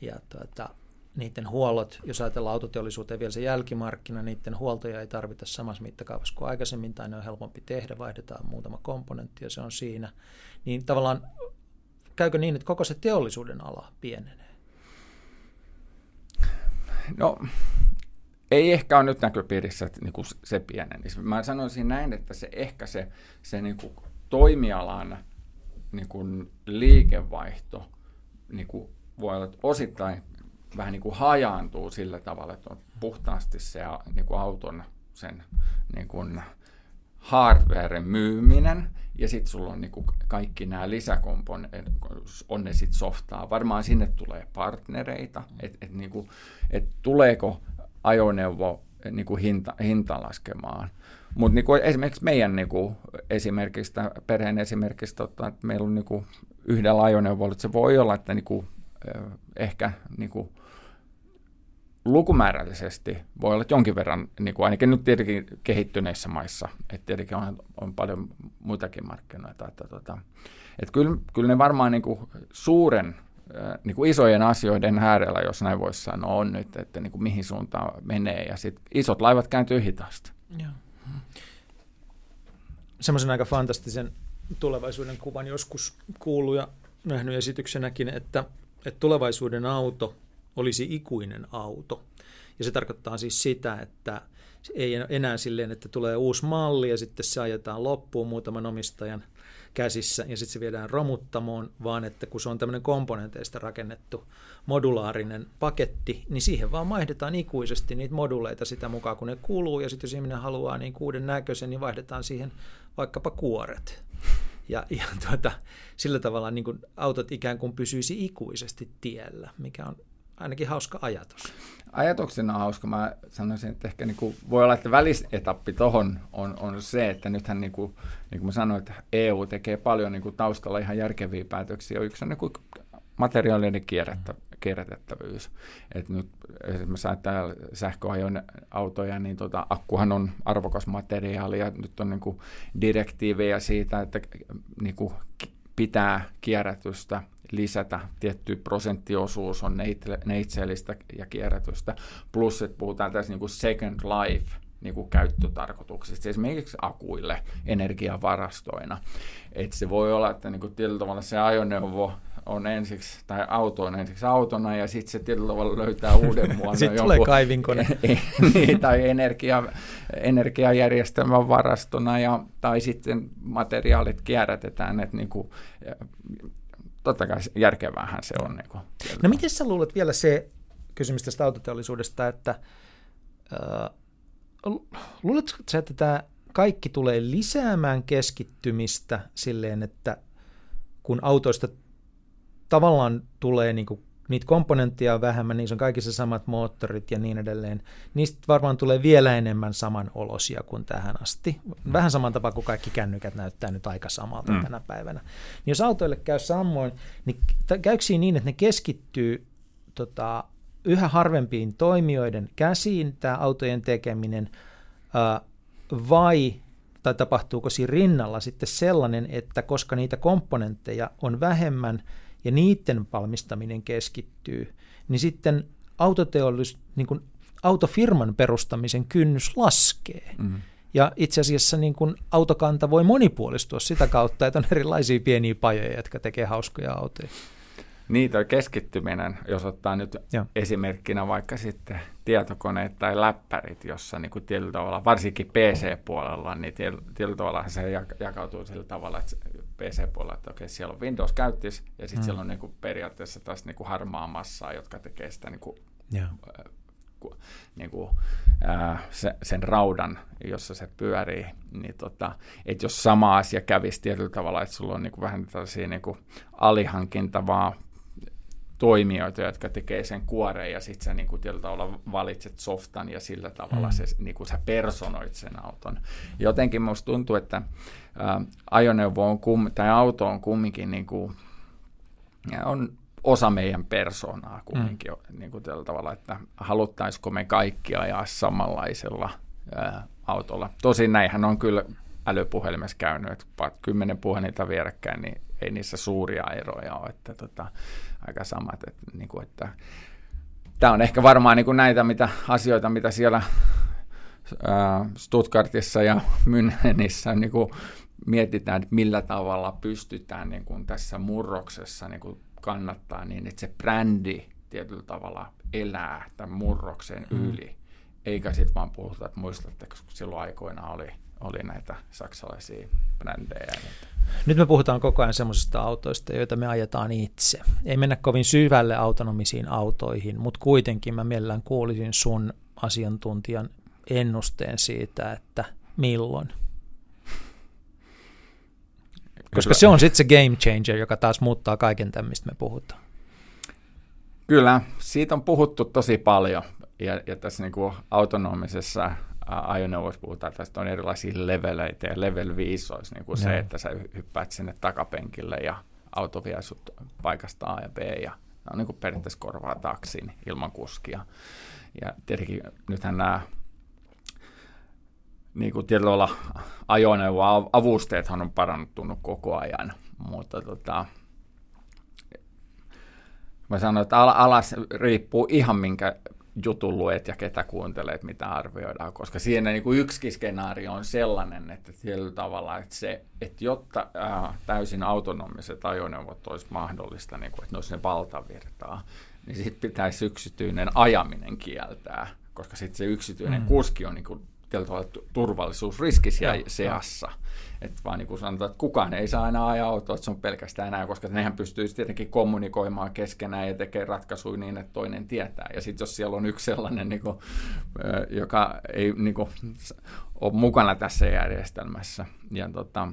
ja tuota, niiden huollot, jos ajatellaan autoteollisuuteen vielä se jälkimarkkina, niiden huoltoja ei tarvita samassa mittakaavassa kuin aikaisemmin, tai ne on helpompi tehdä, vaihdetaan muutama komponentti ja se on siinä. Niin tavallaan käykö niin, että koko se teollisuuden ala pienenee? No, ei ehkä ole nyt näköpiirissä että niinku se pienenisi. Mä sanoisin näin, että se ehkä se, se niinku toimialan niinku liikevaihto niinku voi olla, että osittain vähän niin kuin hajaantuu sillä tavalla, että on puhtaasti se niin kuin auton sen niin kuin hardwaren myyminen, ja sitten sulla on niin kuin kaikki nämä lisäkomponentit, on ne sitten softaa. Varmaan sinne tulee partnereita, että et, niin kuin, et tuleeko ajoneuvo niin kuin hinta, hinta laskemaan. Mutta niin esimerkiksi meidän niin kuin, esimerkistä, perheen esimerkistä, että meillä on niin kuin, yhdellä ajoneuvolla, että se voi olla, että niin kuin, ehkä niin kuin, lukumäärällisesti voi olla jonkin verran, niin kuin ainakin nyt tietenkin kehittyneissä maissa, että tietenkin on, on paljon muitakin markkinoita, että, tota, että kyllä, kyllä ne varmaan niin kuin suuren, niin kuin isojen asioiden äärellä, jos näin voisi sanoa, on nyt, että niin kuin mihin suuntaan menee, ja sitten isot laivat kääntyy hitaasti. Joo. Semmoisen aika fantastisen tulevaisuuden kuvan joskus kuuluu ja nähnyt esityksenäkin, että että tulevaisuuden auto olisi ikuinen auto. Ja se tarkoittaa siis sitä, että ei enää silleen, että tulee uusi malli ja sitten se ajetaan loppuun muutaman omistajan käsissä ja sitten se viedään romuttamoon, vaan että kun se on tämmöinen komponenteista rakennettu modulaarinen paketti, niin siihen vaan vaihdetaan ikuisesti niitä moduleita sitä mukaan, kun ne kuluu ja sitten jos ihminen haluaa niin kuuden näköisen, niin vaihdetaan siihen vaikkapa kuoret. Ja, ja tuota, sillä tavalla niin kuin autot ikään kuin pysyisi ikuisesti tiellä, mikä on ainakin hauska ajatus. Ajatuksena on hauska. Mä sanoisin, että ehkä niin kuin, voi olla, että välisetappi tuohon on, on se, että nythän niin kuin, niin kuin mä sanoin, että EU tekee paljon niin kuin taustalla ihan järkeviä päätöksiä. Yksi on niin kuin materiaalien kierrättä, kierrätettävyys. Et nyt esimerkiksi ajatellaan sähköautoja, niin tota, akkuhan on arvokas materiaali ja nyt on niin kuin direktiivejä siitä, että niin kuin pitää kierrätystä lisätä, tietty prosenttiosuus on neitseellistä ja kierrätystä, plus että puhutaan tässä niin kuin second life niin kuin käyttötarkoituksista, esimerkiksi akuille energiavarastoina. Et se voi olla, että niin kuin tietyllä tavalla se ajoneuvo on ensiksi, tai auto on ensiksi autona, ja sitten se tietyllä tavalla löytää uuden [laughs] muodon. sitten tulee kaivinkone. [laughs] niin, tai energia, energiajärjestelmän varastona, ja, tai sitten materiaalit kierrätetään, että niin kuin, totta kai järkevähän se on. Niin kuin, no miten sä luulet vielä se kysymys tästä autoteollisuudesta, että äh, luuletko sä, että tämä kaikki tulee lisäämään keskittymistä silleen, että kun autoista tavallaan tulee niin kuin, niitä komponentteja vähemmän, niissä on kaikissa samat moottorit ja niin edelleen. Niistä varmaan tulee vielä enemmän samanolosia kuin tähän asti. Mm. Vähän saman tapaa kuin kaikki kännykät näyttää nyt aika samalta mm. tänä päivänä. Niin jos autoille käy samoin, niin käykö niin, että ne keskittyy tota, yhä harvempiin toimijoiden käsiin tämä autojen tekeminen, vai tai tapahtuuko siinä rinnalla sitten sellainen, että koska niitä komponentteja on vähemmän, ja niiden valmistaminen keskittyy, niin sitten autoteollisuus, niin kuin autofirman perustamisen kynnys laskee. Mm. Ja itse asiassa niin kuin autokanta voi monipuolistua sitä kautta, että on erilaisia pieniä pajoja, jotka tekee hauskoja autoja. Niin, toi keskittyminen, jos ottaa nyt ja. esimerkkinä vaikka sitten tietokoneet tai läppärit, jossa niin kuin tietyllä tavalla, varsinkin PC-puolella, niin tietyllä tavalla se jakautuu sillä tavalla, että PC-puolella, että okei, siellä on Windows käyttis ja sitten mm. siellä on niin kuin periaatteessa taas niin kuin harmaa massaa, jotka tekee sitä niin kuin, yeah. niin kuin, ää, se, sen raudan, jossa se pyörii. Niin tota, että jos sama asia kävisi tietyllä tavalla, että sulla on niin kuin vähän tällaisia niin kuin alihankintavaa toimijoita, jotka tekee sen kuoreen ja sitten sä niin kuin tietyllä tavalla valitset softan ja sillä tavalla mm. se, niin kuin sä personoit sen auton. Jotenkin musta tuntuu, että ä, ajoneuvo on kum, tai auto on kumminkin niin kuin, on osa meidän persoonaa kumminkin mm. niin kuin tällä tavalla, että haluttaisiko me kaikki ajaa samanlaisella ä, autolla. Tosin näinhän on kyllä älypuhelimessa käynyt, että kymmenen puhelinta vierekkäin, niin ei niissä suuria eroja ole, että tota, aika samat. Että, niin kuin, että, tämä on ehkä varmaan niin kuin näitä mitä, asioita, mitä siellä ää, Stuttgartissa ja Münchenissä niin kuin mietitään, että millä tavalla pystytään niin kuin tässä murroksessa niin kuin kannattaa niin, että se brändi tietyllä tavalla elää tämän murroksen mm. yli, eikä sitten vaan puhuta, että muistatteko, kun silloin aikoina oli, oli näitä saksalaisia brändejä. Niin nyt me puhutaan koko ajan semmoisista autoista, joita me ajetaan itse. Ei mennä kovin syvälle autonomisiin autoihin, mutta kuitenkin mä mielellään kuulisin sun asiantuntijan ennusteen siitä, että milloin. Koska se on sitten se game changer, joka taas muuttaa kaiken tämän, mistä me puhutaan. Kyllä, siitä on puhuttu tosi paljon. Ja, ja tässä niin kuin autonomisessa ajoneuvoissa puhutaan, että on erilaisia leveleitä, ja level 5 olisi niin kuin se, että sä hyppäät sinne takapenkille ja auto vie sut paikasta A ja B, ja on niin kuin periaatteessa korvaa taksin ilman kuskia. Ja tietenkin nythän nämä niin kuin tietyllä olla ajoneuvoavusteethan on parannuttunut koko ajan, mutta tota, mä sanoin, että alas riippuu ihan minkä jutun luet ja ketä kuuntelet, mitä arvioidaan, koska siinä niin kuin yksikin skenaario on sellainen, että tietyllä tavalla, että, se, että jotta ää, täysin autonomiset ajoneuvot olisi mahdollista, niin kuin, että ne olisi ne valtavirtaa, niin sitten pitäisi yksityinen ajaminen kieltää, koska sitten se yksityinen mm. kuski on niin kuin turvallisuusriski siellä seassa. Että vaan niin kuin sanotaan, että kukaan ei saa enää ajaa autoa, että se on pelkästään enää, koska nehän pystyy tietenkin kommunikoimaan keskenään ja tekemään ratkaisuja niin, että toinen tietää. Ja sitten jos siellä on yksi sellainen, niin kuin, joka ei niin kuin, ole mukana tässä järjestelmässä, ja tota,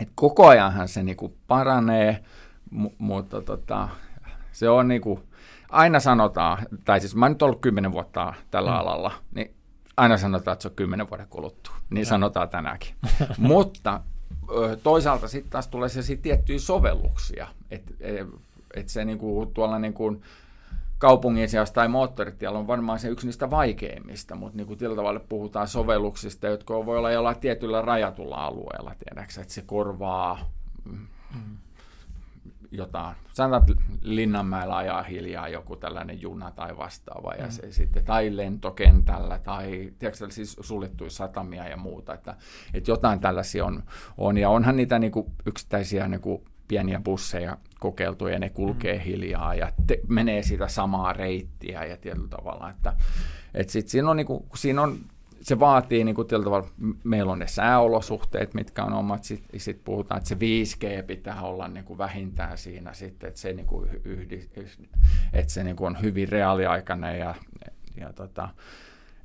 että koko ajanhan se niin kuin paranee, mu- mutta tota, se on niin kuin, aina sanotaan, tai siis mä oon nyt ollut kymmenen vuotta tällä mm. alalla, niin aina sanotaan, että se on kymmenen vuoden kuluttua. Niin ja. sanotaan tänäänkin. [laughs] Mutta toisaalta sitten taas tulee se tiettyjä sovelluksia, että et se niinku, tuolla niinku, kaupungin sijasta tai moottoritiellä on varmaan se yksi niistä vaikeimmista, mutta niin kuin tavalla puhutaan sovelluksista, jotka voi olla jollain tietyllä rajatulla alueella, tiedätkö, että se korvaa mm, jotain, sanotaan, että Linnanmäellä ajaa hiljaa joku tällainen juna tai vastaava, ja mm. se sitten, tai lentokentällä, tai tiedätkö, siis suljettuja satamia ja muuta, että, että jotain tällaisia on, on ja onhan niitä niin kuin yksittäisiä niin kuin pieniä busseja kokeiltu, ja ne kulkee mm. hiljaa, ja te, menee sitä samaa reittiä, ja tietyllä tavalla, että, että sit siinä on, niin kuin, siinä on se vaatii niin kuin tavalla, meillä on ne sääolosuhteet, mitkä on omat, sitten sit puhutaan, että se 5G pitää olla niin kuin vähintään siinä sitten, että se, niin kuin yhdi, että se niin kuin on hyvin reaaliaikainen ja, ja tota,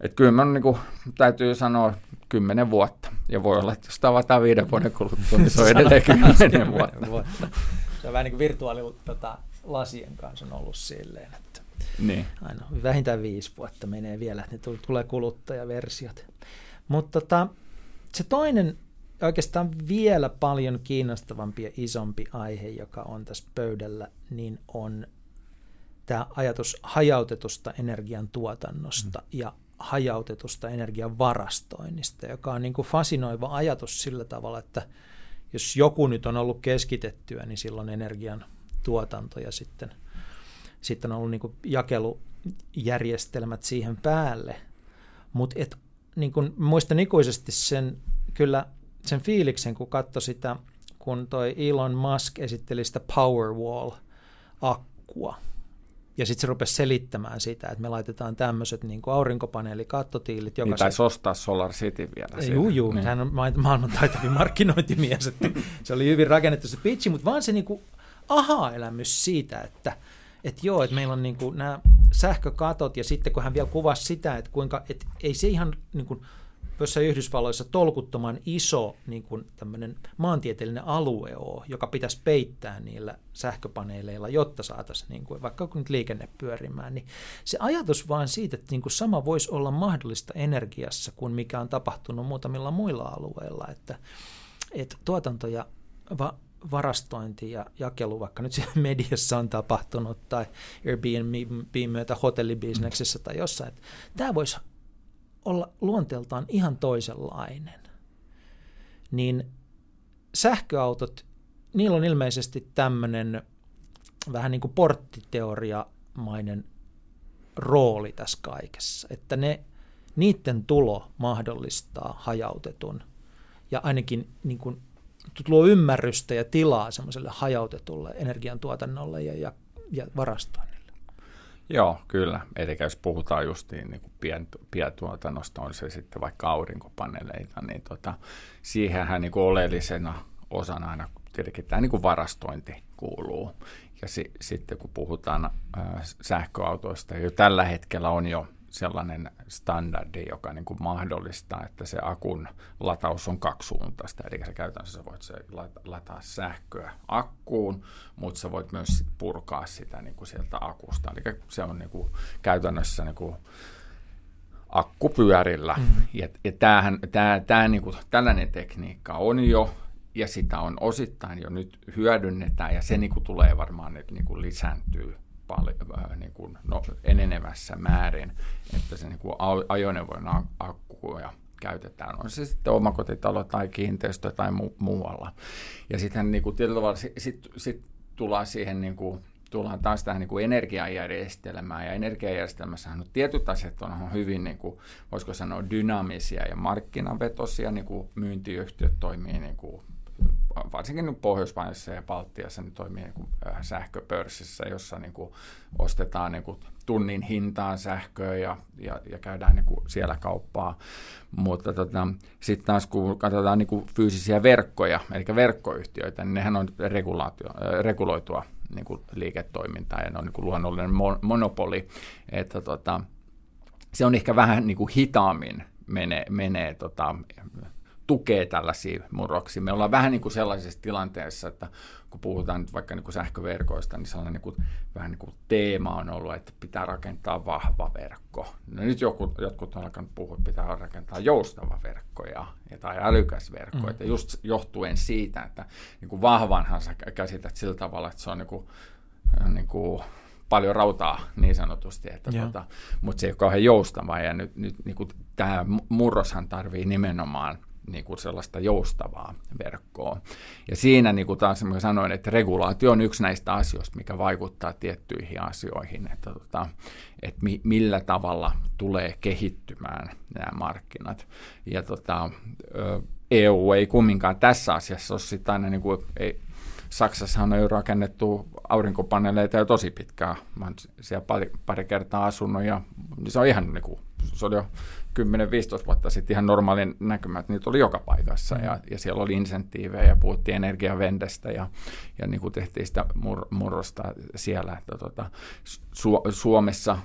että kyllä minun niin kuin, täytyy sanoa kymmenen vuotta. Ja voi olla, että jos tavataan viiden vuoden kuluttua, niin se on edelleen kymmenen vuotta. Se on vähän niin kuin virtuaali tota, lasien kanssa on ollut silleen, että niin. Aina vähintään viisi vuotta menee vielä, että ne tulee kuluttajaversiot. Mutta tota, se toinen oikeastaan vielä paljon kiinnostavampi ja isompi aihe, joka on tässä pöydällä, niin on tämä ajatus hajautetusta energiantuotannosta mm. ja hajautetusta energian varastoinnista, joka on niin kuin fasinoiva ajatus sillä tavalla, että jos joku nyt on ollut keskitettyä, niin silloin energian tuotanto ja sitten – sitten on ollut niin kuin jakelujärjestelmät siihen päälle. Mutta niin muistan ikuisesti sen, kyllä sen fiiliksen, kun katsoi sitä, kun toi Elon Musk esitteli sitä Powerwall-akkua. ja sitten se rupesi selittämään sitä, että me laitetaan tämmöiset niin aurinkopaneelikattotiilit. Joka niin, taisi ostaa Solar City vielä. Joo, joo. Niin. Hän on maailman taitavin [laughs] markkinointimies. Että se oli hyvin rakennettu se pitchi, mutta vaan se niin kuin aha-elämys siitä, että, että joo, että meillä on niin kuin nämä sähkökatot ja sitten kun hän vielä kuvasi sitä, että kuinka, että ei se ihan niin kuin, jossain Yhdysvalloissa tolkuttoman iso niin kuin tämmöinen maantieteellinen alue ole, joka pitäisi peittää niillä sähköpaneeleilla, jotta saataisiin niin kuin, vaikka kun nyt liikenne pyörimään, niin se ajatus vaan siitä, että niin kuin sama voisi olla mahdollista energiassa kuin mikä on tapahtunut muutamilla muilla alueilla, että, että tuotanto ja va- varastointi ja jakelu, vaikka nyt siellä [laughs] mediassa on tapahtunut tai Airbnb myötä hotellibisneksessä tai jossain, että tämä voisi olla luonteeltaan ihan toisenlainen, niin sähköautot, niillä on ilmeisesti tämmöinen vähän niin kuin porttiteoriamainen rooli tässä kaikessa, että ne, niiden tulo mahdollistaa hajautetun ja ainakin niin kuin, tuo ymmärrystä ja tilaa semmoiselle hajautetulle energiantuotannolle ja, ja, ja varastoinnille. Joo, kyllä. Eli jos puhutaan justiin niin kuin pien, pientuotannosta, on se sitten vaikka aurinkopaneeleita, niin tota, siihenhän niin kuin oleellisena osana aina tietenkin tämä niin kuin varastointi kuuluu. Ja si, sitten kun puhutaan ää, sähköautoista, jo tällä hetkellä on jo sellainen standardi, joka niin kuin mahdollistaa, että se akun lataus on kaksisuuntaista. Eli sä käytännössä voit se lataa sähköä akkuun, mutta sä voit myös sit purkaa sitä niin kuin sieltä akusta. Eli se on niin kuin käytännössä niin kuin akkupyörillä. Mm. Ja, ja tämähän, tämä, tämä, niin kuin, tällainen tekniikka on jo, ja sitä on osittain jo nyt hyödynnetään, ja se niin kuin, tulee varmaan niin kuin lisääntyy äh, niin kuin, no, enenevässä määrin, että se niin kuin ajoneuvon akkuja käytetään, on se sitten omakotitalo tai kiinteistö tai mu- muualla. Ja sitten niin kuin, tietyllä tavalla sit, sit, sit tullaan siihen niin kuin, tullaan taas tähän niin kuin energiajärjestelmään, ja energiajärjestelmässähän on tietyt asiat on hyvin, niin kuin, voisiko sanoa, dynaamisia ja markkinavetosia, niin kuin myyntiyhtiöt toimii niin kuin varsinkin Pohjoismaissa ja Baltiassa niin toimii niin kuin sähköpörssissä, jossa niin kuin ostetaan niin kuin tunnin hintaan sähköä ja, ja, ja käydään niin kuin siellä kauppaa. Mutta tota, sitten taas kun katsotaan niin kuin fyysisiä verkkoja, eli verkkoyhtiöitä, niin nehän on regulaatio, reguloitua niin kuin liiketoimintaa ja ne on niin kuin luonnollinen monopoli. Että tota, se on ehkä vähän niin kuin hitaammin menee, menee tota, tukee tällaisia murroksia. Me ollaan vähän niin kuin sellaisessa tilanteessa, että kun puhutaan nyt vaikka niin kuin sähköverkoista, niin sellainen niin kuin, vähän niin kuin teema on ollut, että pitää rakentaa vahva verkko. No nyt joku, jotkut on alkanut puhua, että pitää rakentaa joustava verkko ja, tai älykäs verkko. Mm. Että just johtuen siitä, että niin kuin vahvanhan sä käsität sillä tavalla, että se on niin kuin, niin kuin paljon rautaa niin sanotusti, että tota, mutta se ei ole kauhean joustavaa ja nyt, nyt niin kuin tämä murroshan tarvii nimenomaan – niin kuin sellaista joustavaa verkkoa. Ja siinä niin kuin taas mä sanoin, että regulaatio on yksi näistä asioista, mikä vaikuttaa tiettyihin asioihin, että, tota, että mi, millä tavalla tulee kehittymään nämä markkinat. Ja tota, EU ei kumminkaan tässä asiassa ole sitten aina, niin kuin, ei, Saksassa on jo rakennettu aurinkopaneeleita jo tosi pitkään. Mä oon siellä pari, pari kertaa asunut ja se on ihan niin kuin, se oli jo 10-15 vuotta sitten ihan normaalin näkymä, että niitä oli joka paikassa mm. ja, ja siellä oli insentiivejä ja puhuttiin energiavendestä ja, ja niin kuin tehtiin sitä mur, murrosta siellä, että tota, Su- Suomessa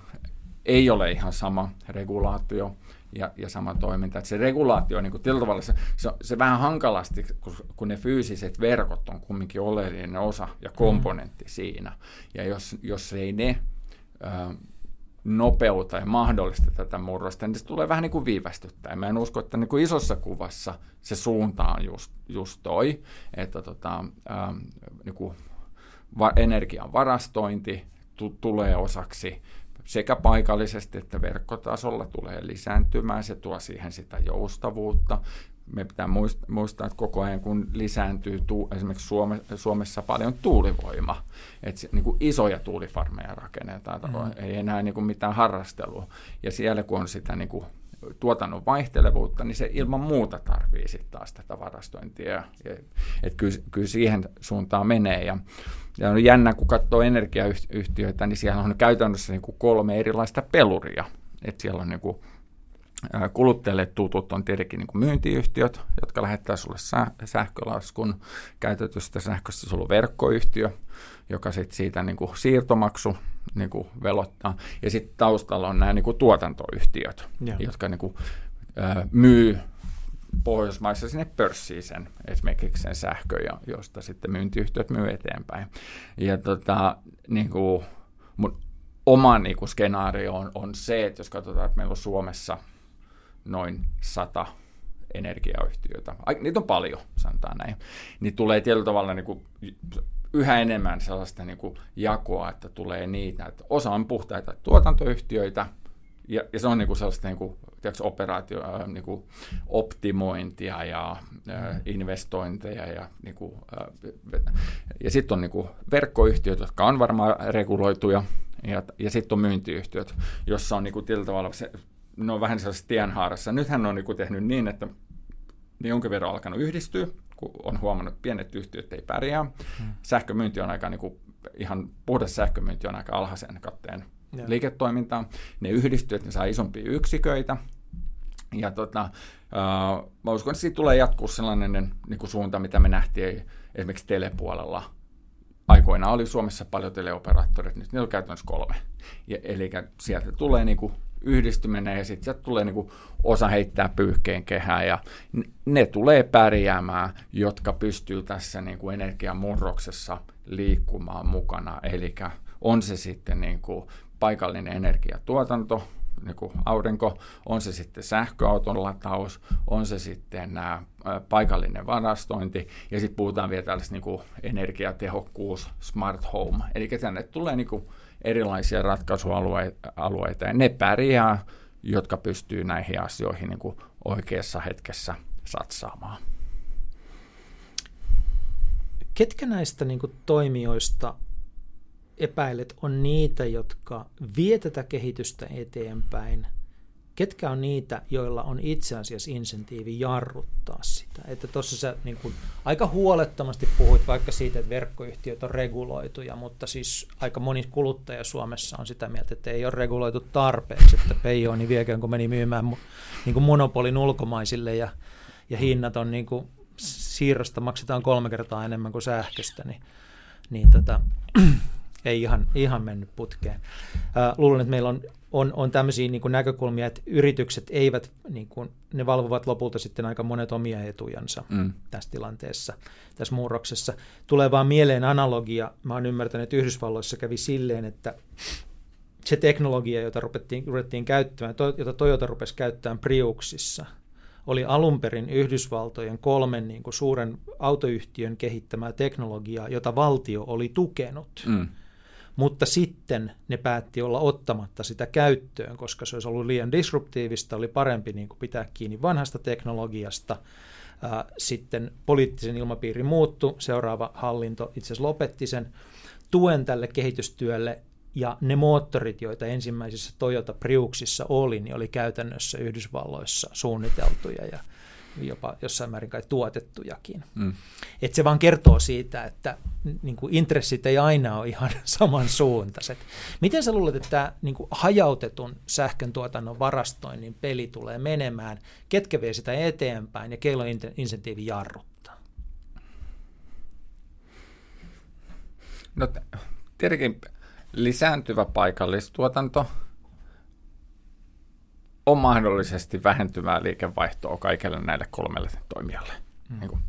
ei ole ihan sama regulaatio ja, ja sama toiminta. Että se regulaatio niin kuin tavalla, se, se, se vähän hankalasti, kun, kun ne fyysiset verkot on kumminkin oleellinen osa ja komponentti mm. siinä. Ja jos, jos ei ne... Ö, nopeuta ja mahdollista tätä murrosta, niin se tulee vähän niin kuin viivästyttää. Mä en usko, että niin kuin isossa kuvassa se suunta on just, just toi, että tota, ää, niin kuin va- energian varastointi t- tulee osaksi sekä paikallisesti että verkkotasolla tulee lisääntymään. Se tuo siihen sitä joustavuutta me pitää muistaa, että koko ajan kun lisääntyy tu, esimerkiksi Suome, Suomessa paljon tuulivoima, että niin kuin isoja tuulifarmeja rakennetaan, mm. ei enää niin kuin mitään harrastelua. Ja siellä kun on sitä niin kuin tuotannon vaihtelevuutta, niin se ilman muuta tarvii sitten taas tätä varastointia. Että kyllä, kyllä siihen suuntaan menee. Ja, ja on jännä, kun katsoo energiayhtiöitä, niin siellä on käytännössä niin kuin kolme erilaista peluria. Että siellä on niin kuin kuluttajille tutut on tietenkin niin myyntiyhtiöt, jotka lähettää sulle sähkölaskun käytetystä sähköstä. Sulla on verkkoyhtiö, joka sitten siitä niin kuin siirtomaksu niin kuin velottaa. Ja sitten taustalla on nämä niin kuin tuotantoyhtiöt, ja. jotka niin kuin, ää, myy Pohjoismaissa sinne pörssiin sen, esimerkiksi sen sähkö, josta sitten myyntiyhtiöt myy eteenpäin. Ja tota, niin kuin, mun oma niin kuin skenaario on, on se, että jos katsotaan, että meillä on Suomessa noin sata energiayhtiötä, niitä on paljon, sanotaan näin, niin tulee tietyllä tavalla niin kuin yhä enemmän sellaista niin kuin jakoa, että tulee niitä, että osa on puhtaita tuotantoyhtiöitä, ja, ja se on niin kuin sellaista niin kuin, tiedätkö, operaatio, äh, niin kuin optimointia ja äh, investointeja. Ja, niin kuin, äh, ja sitten on niin kuin verkkoyhtiöt, jotka on varmaan reguloituja, ja, ja sitten on myyntiyhtiöt, jossa on niin kuin, tietyllä tavalla se, ne on vähän sellaisessa tienhaarassa. Nythän on niin tehnyt niin, että ne jonkin verran alkanut yhdistyä, kun on huomannut, että pienet yhtiöt ei pärjää. Hmm. Sähkömyynti on aika, niin kuin, ihan puhdas sähkömyynti on aika alhaisen katteen ja. liiketoimintaa. Ne yhdistyy, että ne saa isompia yksiköitä. Ja tota, uh, mä uskon, että siitä tulee jatkuu sellainen niin kuin suunta, mitä me nähtiin esimerkiksi telepuolella. Aikoinaan oli Suomessa paljon teleoperaattoreita, nyt niillä on käytännössä kolme. Ja, eli sieltä tulee niin kuin yhdistyminen ja sitten tulee niinku osa heittää pyyhkeen kehää ja ne tulee pärjäämään, jotka pystyy tässä niinku energiamurroksessa liikkumaan mukana. Eli on se sitten niinku paikallinen energiatuotanto, niin kuin aurinko, on se sitten sähköauton lataus, on se sitten nämä paikallinen varastointi, ja sitten puhutaan vielä tällaista niin kuin energiatehokkuus, smart home, eli tänne tulee niin kuin erilaisia ratkaisualueita, ja ne pärjää, jotka pystyy näihin asioihin niin kuin oikeassa hetkessä satsaamaan. Ketkä näistä niin kuin, toimijoista epäilet on niitä, jotka vie tätä kehitystä eteenpäin – ketkä on niitä, joilla on itse asiassa insentiivi jarruttaa sitä. Että tuossa sä niin kuin, aika huolettomasti puhuit vaikka siitä, että verkkoyhtiöt on reguloituja, mutta siis aika moni kuluttaja Suomessa on sitä mieltä, että ei ole reguloitu tarpeeksi, että Peijo niin viekään, kun meni myymään niin kuin monopolin ulkomaisille ja, ja hinnat on niin kuin, siirrosta maksetaan kolme kertaa enemmän kuin sähköstä, niin, niin tota, [clears throat] ei ihan, ihan mennyt putkeen. Ää, luulen, että meillä on on, on tämmöisiä niin kuin näkökulmia, että yritykset eivät, niin kuin, ne valvovat lopulta sitten aika monet omia etujansa mm. tässä tilanteessa, tässä murroksessa. Tulee vaan mieleen analogia, mä oon ymmärtänyt, että Yhdysvalloissa kävi silleen, että se teknologia, jota ruvettiin, ruvettiin käyttämään, to, jota Toyota rupesi käyttämään Priuksissa, oli alun perin Yhdysvaltojen kolmen niin kuin suuren autoyhtiön kehittämää teknologiaa, jota valtio oli tukenut. Mm mutta sitten ne päätti olla ottamatta sitä käyttöön, koska se olisi ollut liian disruptiivista, oli parempi niin kuin pitää kiinni vanhasta teknologiasta. Sitten poliittisen ilmapiiri muuttui, seuraava hallinto itse asiassa lopetti sen tuen tälle kehitystyölle, ja ne moottorit, joita ensimmäisissä Toyota Priuksissa oli, niin oli käytännössä Yhdysvalloissa suunniteltuja ja jopa jossain määrin kai tuotettujakin. Mm. Et se vaan kertoo siitä, että niin kuin intressit ei aina ole ihan [laughs] samansuuntaiset. Miten sä luulet, että tämä niin kuin hajautetun sähkön tuotannon varastoinnin peli tulee menemään? Ketkä vie sitä eteenpäin ja keillä on insentiivi jarruttaa? No tietenkin lisääntyvä paikallistuotanto – on mahdollisesti vähentyvää liikevaihtoa kaikille näille kolmelle toimijalle. Mm. Niin, kuin,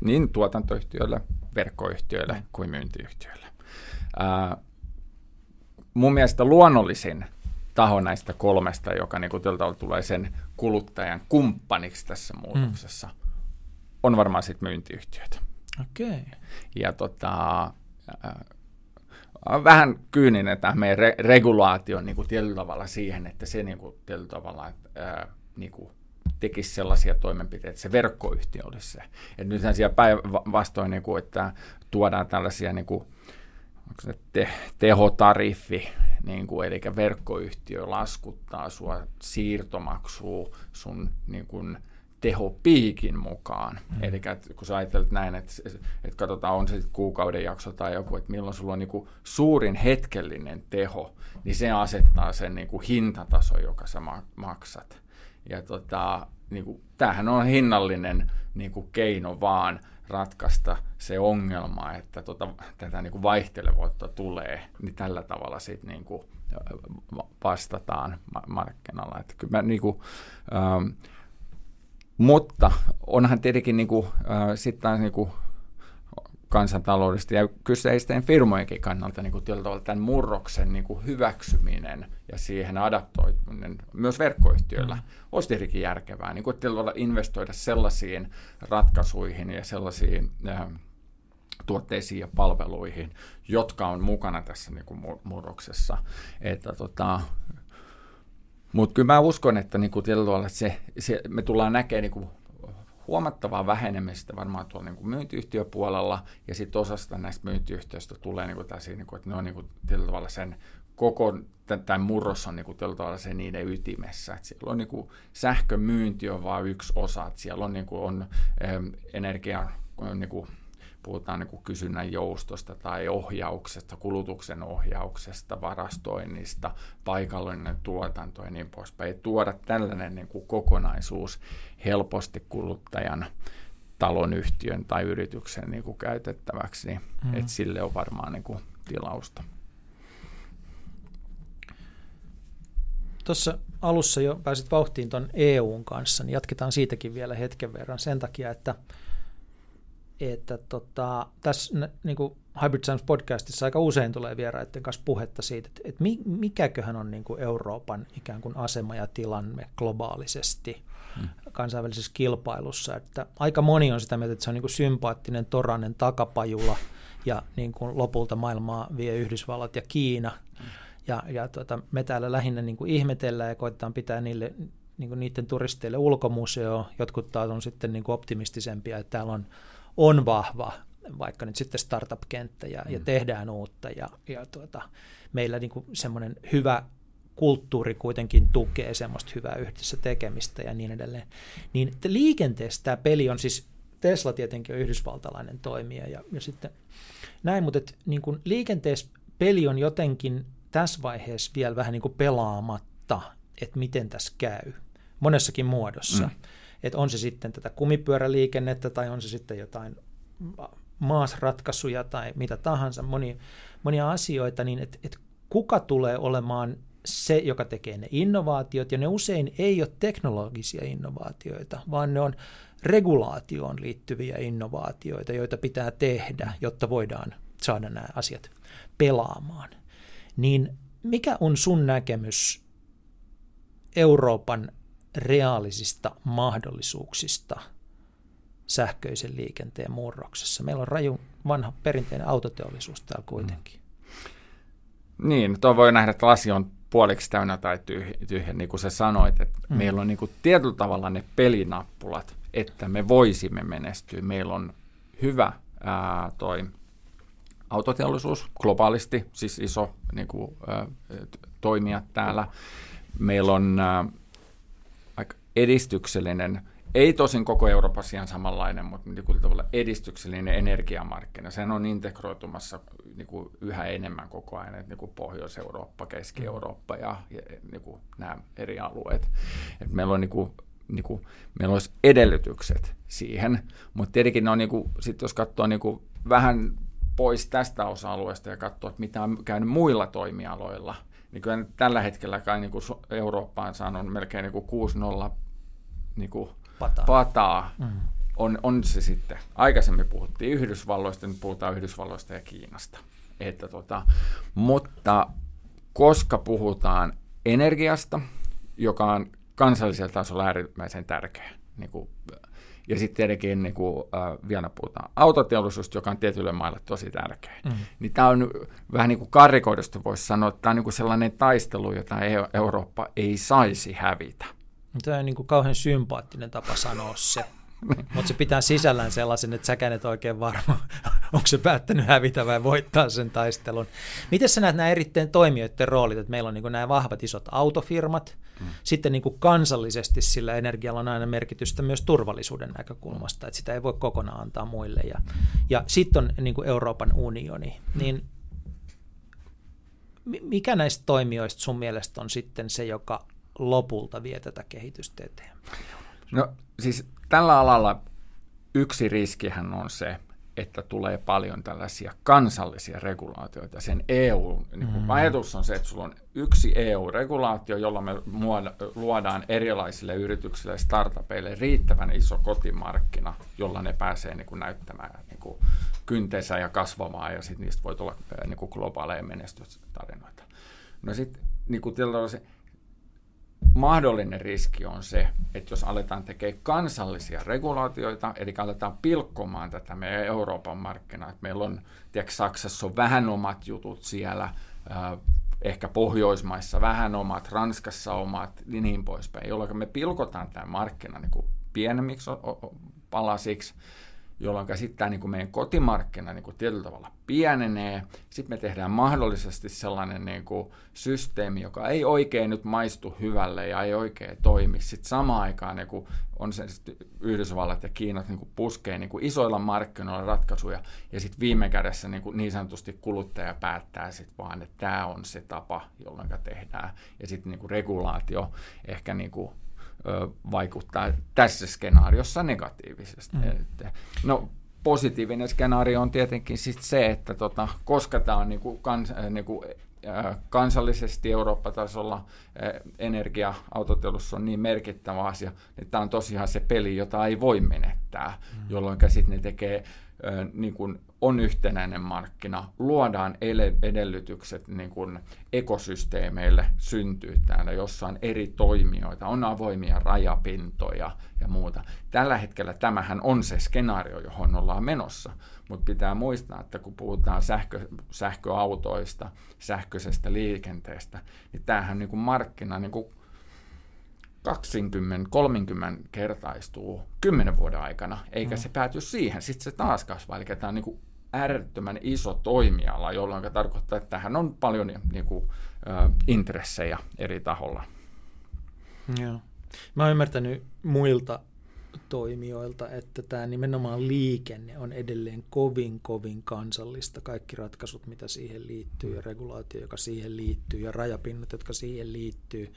niin tuotantoyhtiöille, verkkoyhtiöille mm. kuin myyntiyhtiöille. Ää, mun mielestä luonnollisin taho näistä kolmesta, joka niin kuin, tulee sen kuluttajan kumppaniksi tässä muutoksessa, mm. on varmaan sitten myyntiyhtiöt. Okay. Ja tota, vähän kyyninen tämä meidän re- regulaatio niin kuin tietyllä tavalla siihen, että se niin kuin, tietyllä tavalla ää, niin kuin, tekisi sellaisia toimenpiteitä, että se verkkoyhtiö olisi se. Et nythän siellä päinvastoin, niin että tuodaan tällaisia niin kuin, onko se te, tehotariffi, niin kuin, eli verkkoyhtiö laskuttaa sua siirtomaksua sun niin kuin, tehopiikin mukaan. Mm. Eli kun sä ajattelet näin, että, että katsotaan, on se kuukauden jakso tai joku, että milloin sulla on niin kuin suurin hetkellinen teho, niin se asettaa sen niin kuin hintataso, joka sä maksat. Ja tota, niin kuin, tämähän on hinnallinen niin kuin keino vaan ratkaista se ongelma, että tota, tätä niin kuin vaihtelevuutta tulee, niin tällä tavalla sitten niin kuin vastataan markkinalla. Että kyllä mä, niin kuin, ähm, mutta onhan tietenkin niin kuin, äh, sitten niin kuin kansantaloudesta ja kyseisten firmojenkin kannalta niin kuin tämän murroksen niin kuin hyväksyminen ja siihen adaptoituminen myös verkkoyhtiöillä mm. olisi tietenkin järkevää. Niin kuin investoida sellaisiin ratkaisuihin ja sellaisiin äh, tuotteisiin ja palveluihin, jotka on mukana tässä niin kuin murroksessa. Että tota, mutta kyllä mä uskon, että niin että se, se, me tullaan näkemään niin huomattavaa vähenemistä varmaan tuolla niin kuin myyntiyhtiöpuolella, ja sitten osasta näistä myyntiyhtiöistä tulee niin kuin tällaisia, niin kuin, että ne on niin tavalla sen koko tämän murros on niin tavalla se niiden ytimessä. Että siellä on niin sähkömyynti on vain yksi osa, että siellä on, niin on ähm, energia, niin kuin, puhutaan niin kuin kysynnän joustosta tai ohjauksesta, kulutuksen ohjauksesta, varastoinnista, paikallinen tuotanto ja niin poispäin. Tuoda tällainen niin kuin kokonaisuus helposti kuluttajan talonyhtiön tai yrityksen niin kuin käytettäväksi, niin mm. että sille on varmaan niin kuin tilausta. Tuossa alussa jo pääsit vauhtiin tuon EUn kanssa, niin jatketaan siitäkin vielä hetken verran sen takia, että – että tota, tässä niin kuin Hybrid Science podcastissa aika usein tulee vieraiden kanssa puhetta siitä, että, että mikäköhän on niin kuin Euroopan ikään kuin asema ja tilanne globaalisesti hmm. kansainvälisessä kilpailussa. Että aika moni on sitä mieltä, että se on niin kuin sympaattinen toranen takapajula ja niin kuin lopulta maailmaa vie Yhdysvallat ja Kiina. Ja, ja tuota, me täällä lähinnä niin kuin ihmetellään ja koitetaan pitää niille niin kuin niiden turisteille ulkomuseo. Jotkut taas on sitten niin kuin optimistisempia, että täällä on on vahva, vaikka nyt sitten startup-kenttä ja, mm. ja tehdään uutta ja, ja tuota, meillä niin semmoinen hyvä kulttuuri kuitenkin tukee semmoista hyvää yhdessä tekemistä ja niin edelleen. Niin liikenteessä tämä peli on siis, Tesla tietenkin on yhdysvaltalainen toimija ja, ja sitten näin, mutta et, niin kuin liikenteessä peli on jotenkin tässä vaiheessa vielä vähän niin kuin pelaamatta, että miten tässä käy monessakin muodossa. Mm että on se sitten tätä kumipyöräliikennettä tai on se sitten jotain maasratkaisuja tai mitä tahansa, monia, monia asioita, niin että et kuka tulee olemaan se, joka tekee ne innovaatiot, ja ne usein ei ole teknologisia innovaatioita, vaan ne on regulaatioon liittyviä innovaatioita, joita pitää tehdä, jotta voidaan saada nämä asiat pelaamaan. Niin mikä on sun näkemys Euroopan reaalisista mahdollisuuksista sähköisen liikenteen murroksessa. Meillä on raju vanha perinteinen autoteollisuus täällä kuitenkin. Mm. Niin, tuo voi nähdä, että lasi on puoliksi täynnä tai tyhjä, tyhjä niin kuin sä sanoit, että mm. meillä on niin kuin tietyllä tavalla ne pelinappulat, että me voisimme menestyä. Meillä on hyvä ää, toi autoteollisuus globaalisti, siis iso niin kuin, ää, toimija täällä. Meillä on ää, edistyksellinen, ei tosin koko Euroopassa ihan samanlainen, mutta niin kuin tavalla edistyksellinen energiamarkkina. Sehän on integroitumassa niin kuin yhä enemmän koko ajan, että niin kuin Pohjois-Eurooppa, Keski-Eurooppa ja, ja niin kuin nämä eri alueet. Et meillä on niin kuin, niin kuin, meillä olisi edellytykset siihen, mutta tietenkin ne on, niin kuin, sit jos katsoo niin kuin vähän pois tästä osa-alueesta ja katsoa, että mitä on käynyt muilla toimialoilla, niin kyllä tällä hetkellä kai niin kuin Eurooppaan saanut melkein niin kuin 6-0 niin kuin pataa, pataa mm. on, on se sitten. Aikaisemmin puhuttiin Yhdysvalloista, nyt puhutaan Yhdysvalloista ja Kiinasta. Että tota, mutta koska puhutaan energiasta, joka on kansallisella tasolla äärimmäisen tärkeä, niin kuin, ja sitten tietenkin niin kuin, äh, vielä puhutaan autoteollisuus, joka on tietyille maille tosi tärkeä. Mm. Niin tämä on vähän niin kuin karikoidusta voisi sanoa, että tämä on niin kuin sellainen taistelu, jota Eurooppa ei saisi hävitä. Tämä on niin kuin kauhean sympaattinen tapa sanoa se. Mutta se pitää sisällään sellaisen, että säkään et oikein varma, [laughs] onko se päättänyt hävitä vai voittaa sen taistelun. Miten sä näet nämä erittäin toimijoiden roolit, että meillä on niin nämä vahvat isot autofirmat, mm. sitten niin kansallisesti sillä energialla on aina merkitystä myös turvallisuuden näkökulmasta, että sitä ei voi kokonaan antaa muille. Ja, ja sitten on niin Euroopan unioni, niin mikä näistä toimijoista sun mielestä on sitten se, joka lopulta vie tätä kehitystä eteenpäin? No siis tällä alalla yksi riskihän on se, että tulee paljon tällaisia kansallisia regulaatioita. Sen EU, niin kuin mm. ajatus on se, että sulla on yksi EU-regulaatio, jolla me luodaan erilaisille yrityksille ja startupeille riittävän iso kotimarkkina, jolla ne pääsee niin kuin näyttämään niin kuin kynteensä ja kasvamaan, ja sitten niistä voi tulla niin kuin globaaleja menestystarinoita. No sitten niin kuin se mahdollinen riski on se, että jos aletaan tekemään kansallisia regulaatioita, eli aletaan pilkkomaan tätä meidän Euroopan markkinaa, että meillä on, tiedätkö, Saksassa on vähän omat jutut siellä, äh, ehkä Pohjoismaissa vähän omat, Ranskassa omat, niin, niin poispäin, jolloin me pilkotaan tämä markkina niin kuin pienemmiksi palasiksi, jolloin sitten niin kuin meidän kotimarkkina niin kuin tietyllä tavalla pienenee. Sitten me tehdään mahdollisesti sellainen niin kuin systeemi, joka ei oikein nyt maistu hyvälle ja ei oikein toimi. Sitten samaan aikaan niin kuin on se Yhdysvallat ja Kiinat niin kuin puskee niin kuin isoilla markkinoilla ratkaisuja ja sitten viime kädessä niin, kuin niin sanotusti kuluttaja päättää sitten vaan, että tämä on se tapa, jolloin tehdään. Ja sitten niin kuin regulaatio ehkä niin kuin vaikuttaa tässä skenaariossa negatiivisesti. Mm. No, positiivinen skenaario on tietenkin sit se, että tota, koska tämä on niinku kans, niinku, kansallisesti Eurooppa-tasolla energia autotelussa on niin merkittävä asia, niin tämä on tosiaan se peli, jota ei voi menettää, mm. jolloin sitten ne tekee niin kuin on yhtenäinen markkina, luodaan edellytykset niin kuin ekosysteemeille syntyy täällä, jossa on eri toimijoita, on avoimia rajapintoja ja muuta. Tällä hetkellä tämähän on se skenaario, johon ollaan menossa, mutta pitää muistaa, että kun puhutaan sähkö, sähköautoista, sähköisestä liikenteestä, niin tämähän niin kuin markkina niin kuin 20-30 kertaistuu 10 vuoden aikana, eikä mm. se pääty siihen. Sitten se taas kasvaa. Eli tämä on niin kuin äärettömän iso toimiala, jolloin tarkoittaa, että tähän on paljon niin kuin, ö, intressejä eri taholla. Joo. Mä oon ymmärtänyt muilta toimijoilta, että tämä nimenomaan liikenne on edelleen kovin, kovin kansallista. Kaikki ratkaisut, mitä siihen liittyy, ja regulaatio, joka siihen liittyy, ja rajapinnat, jotka siihen liittyy,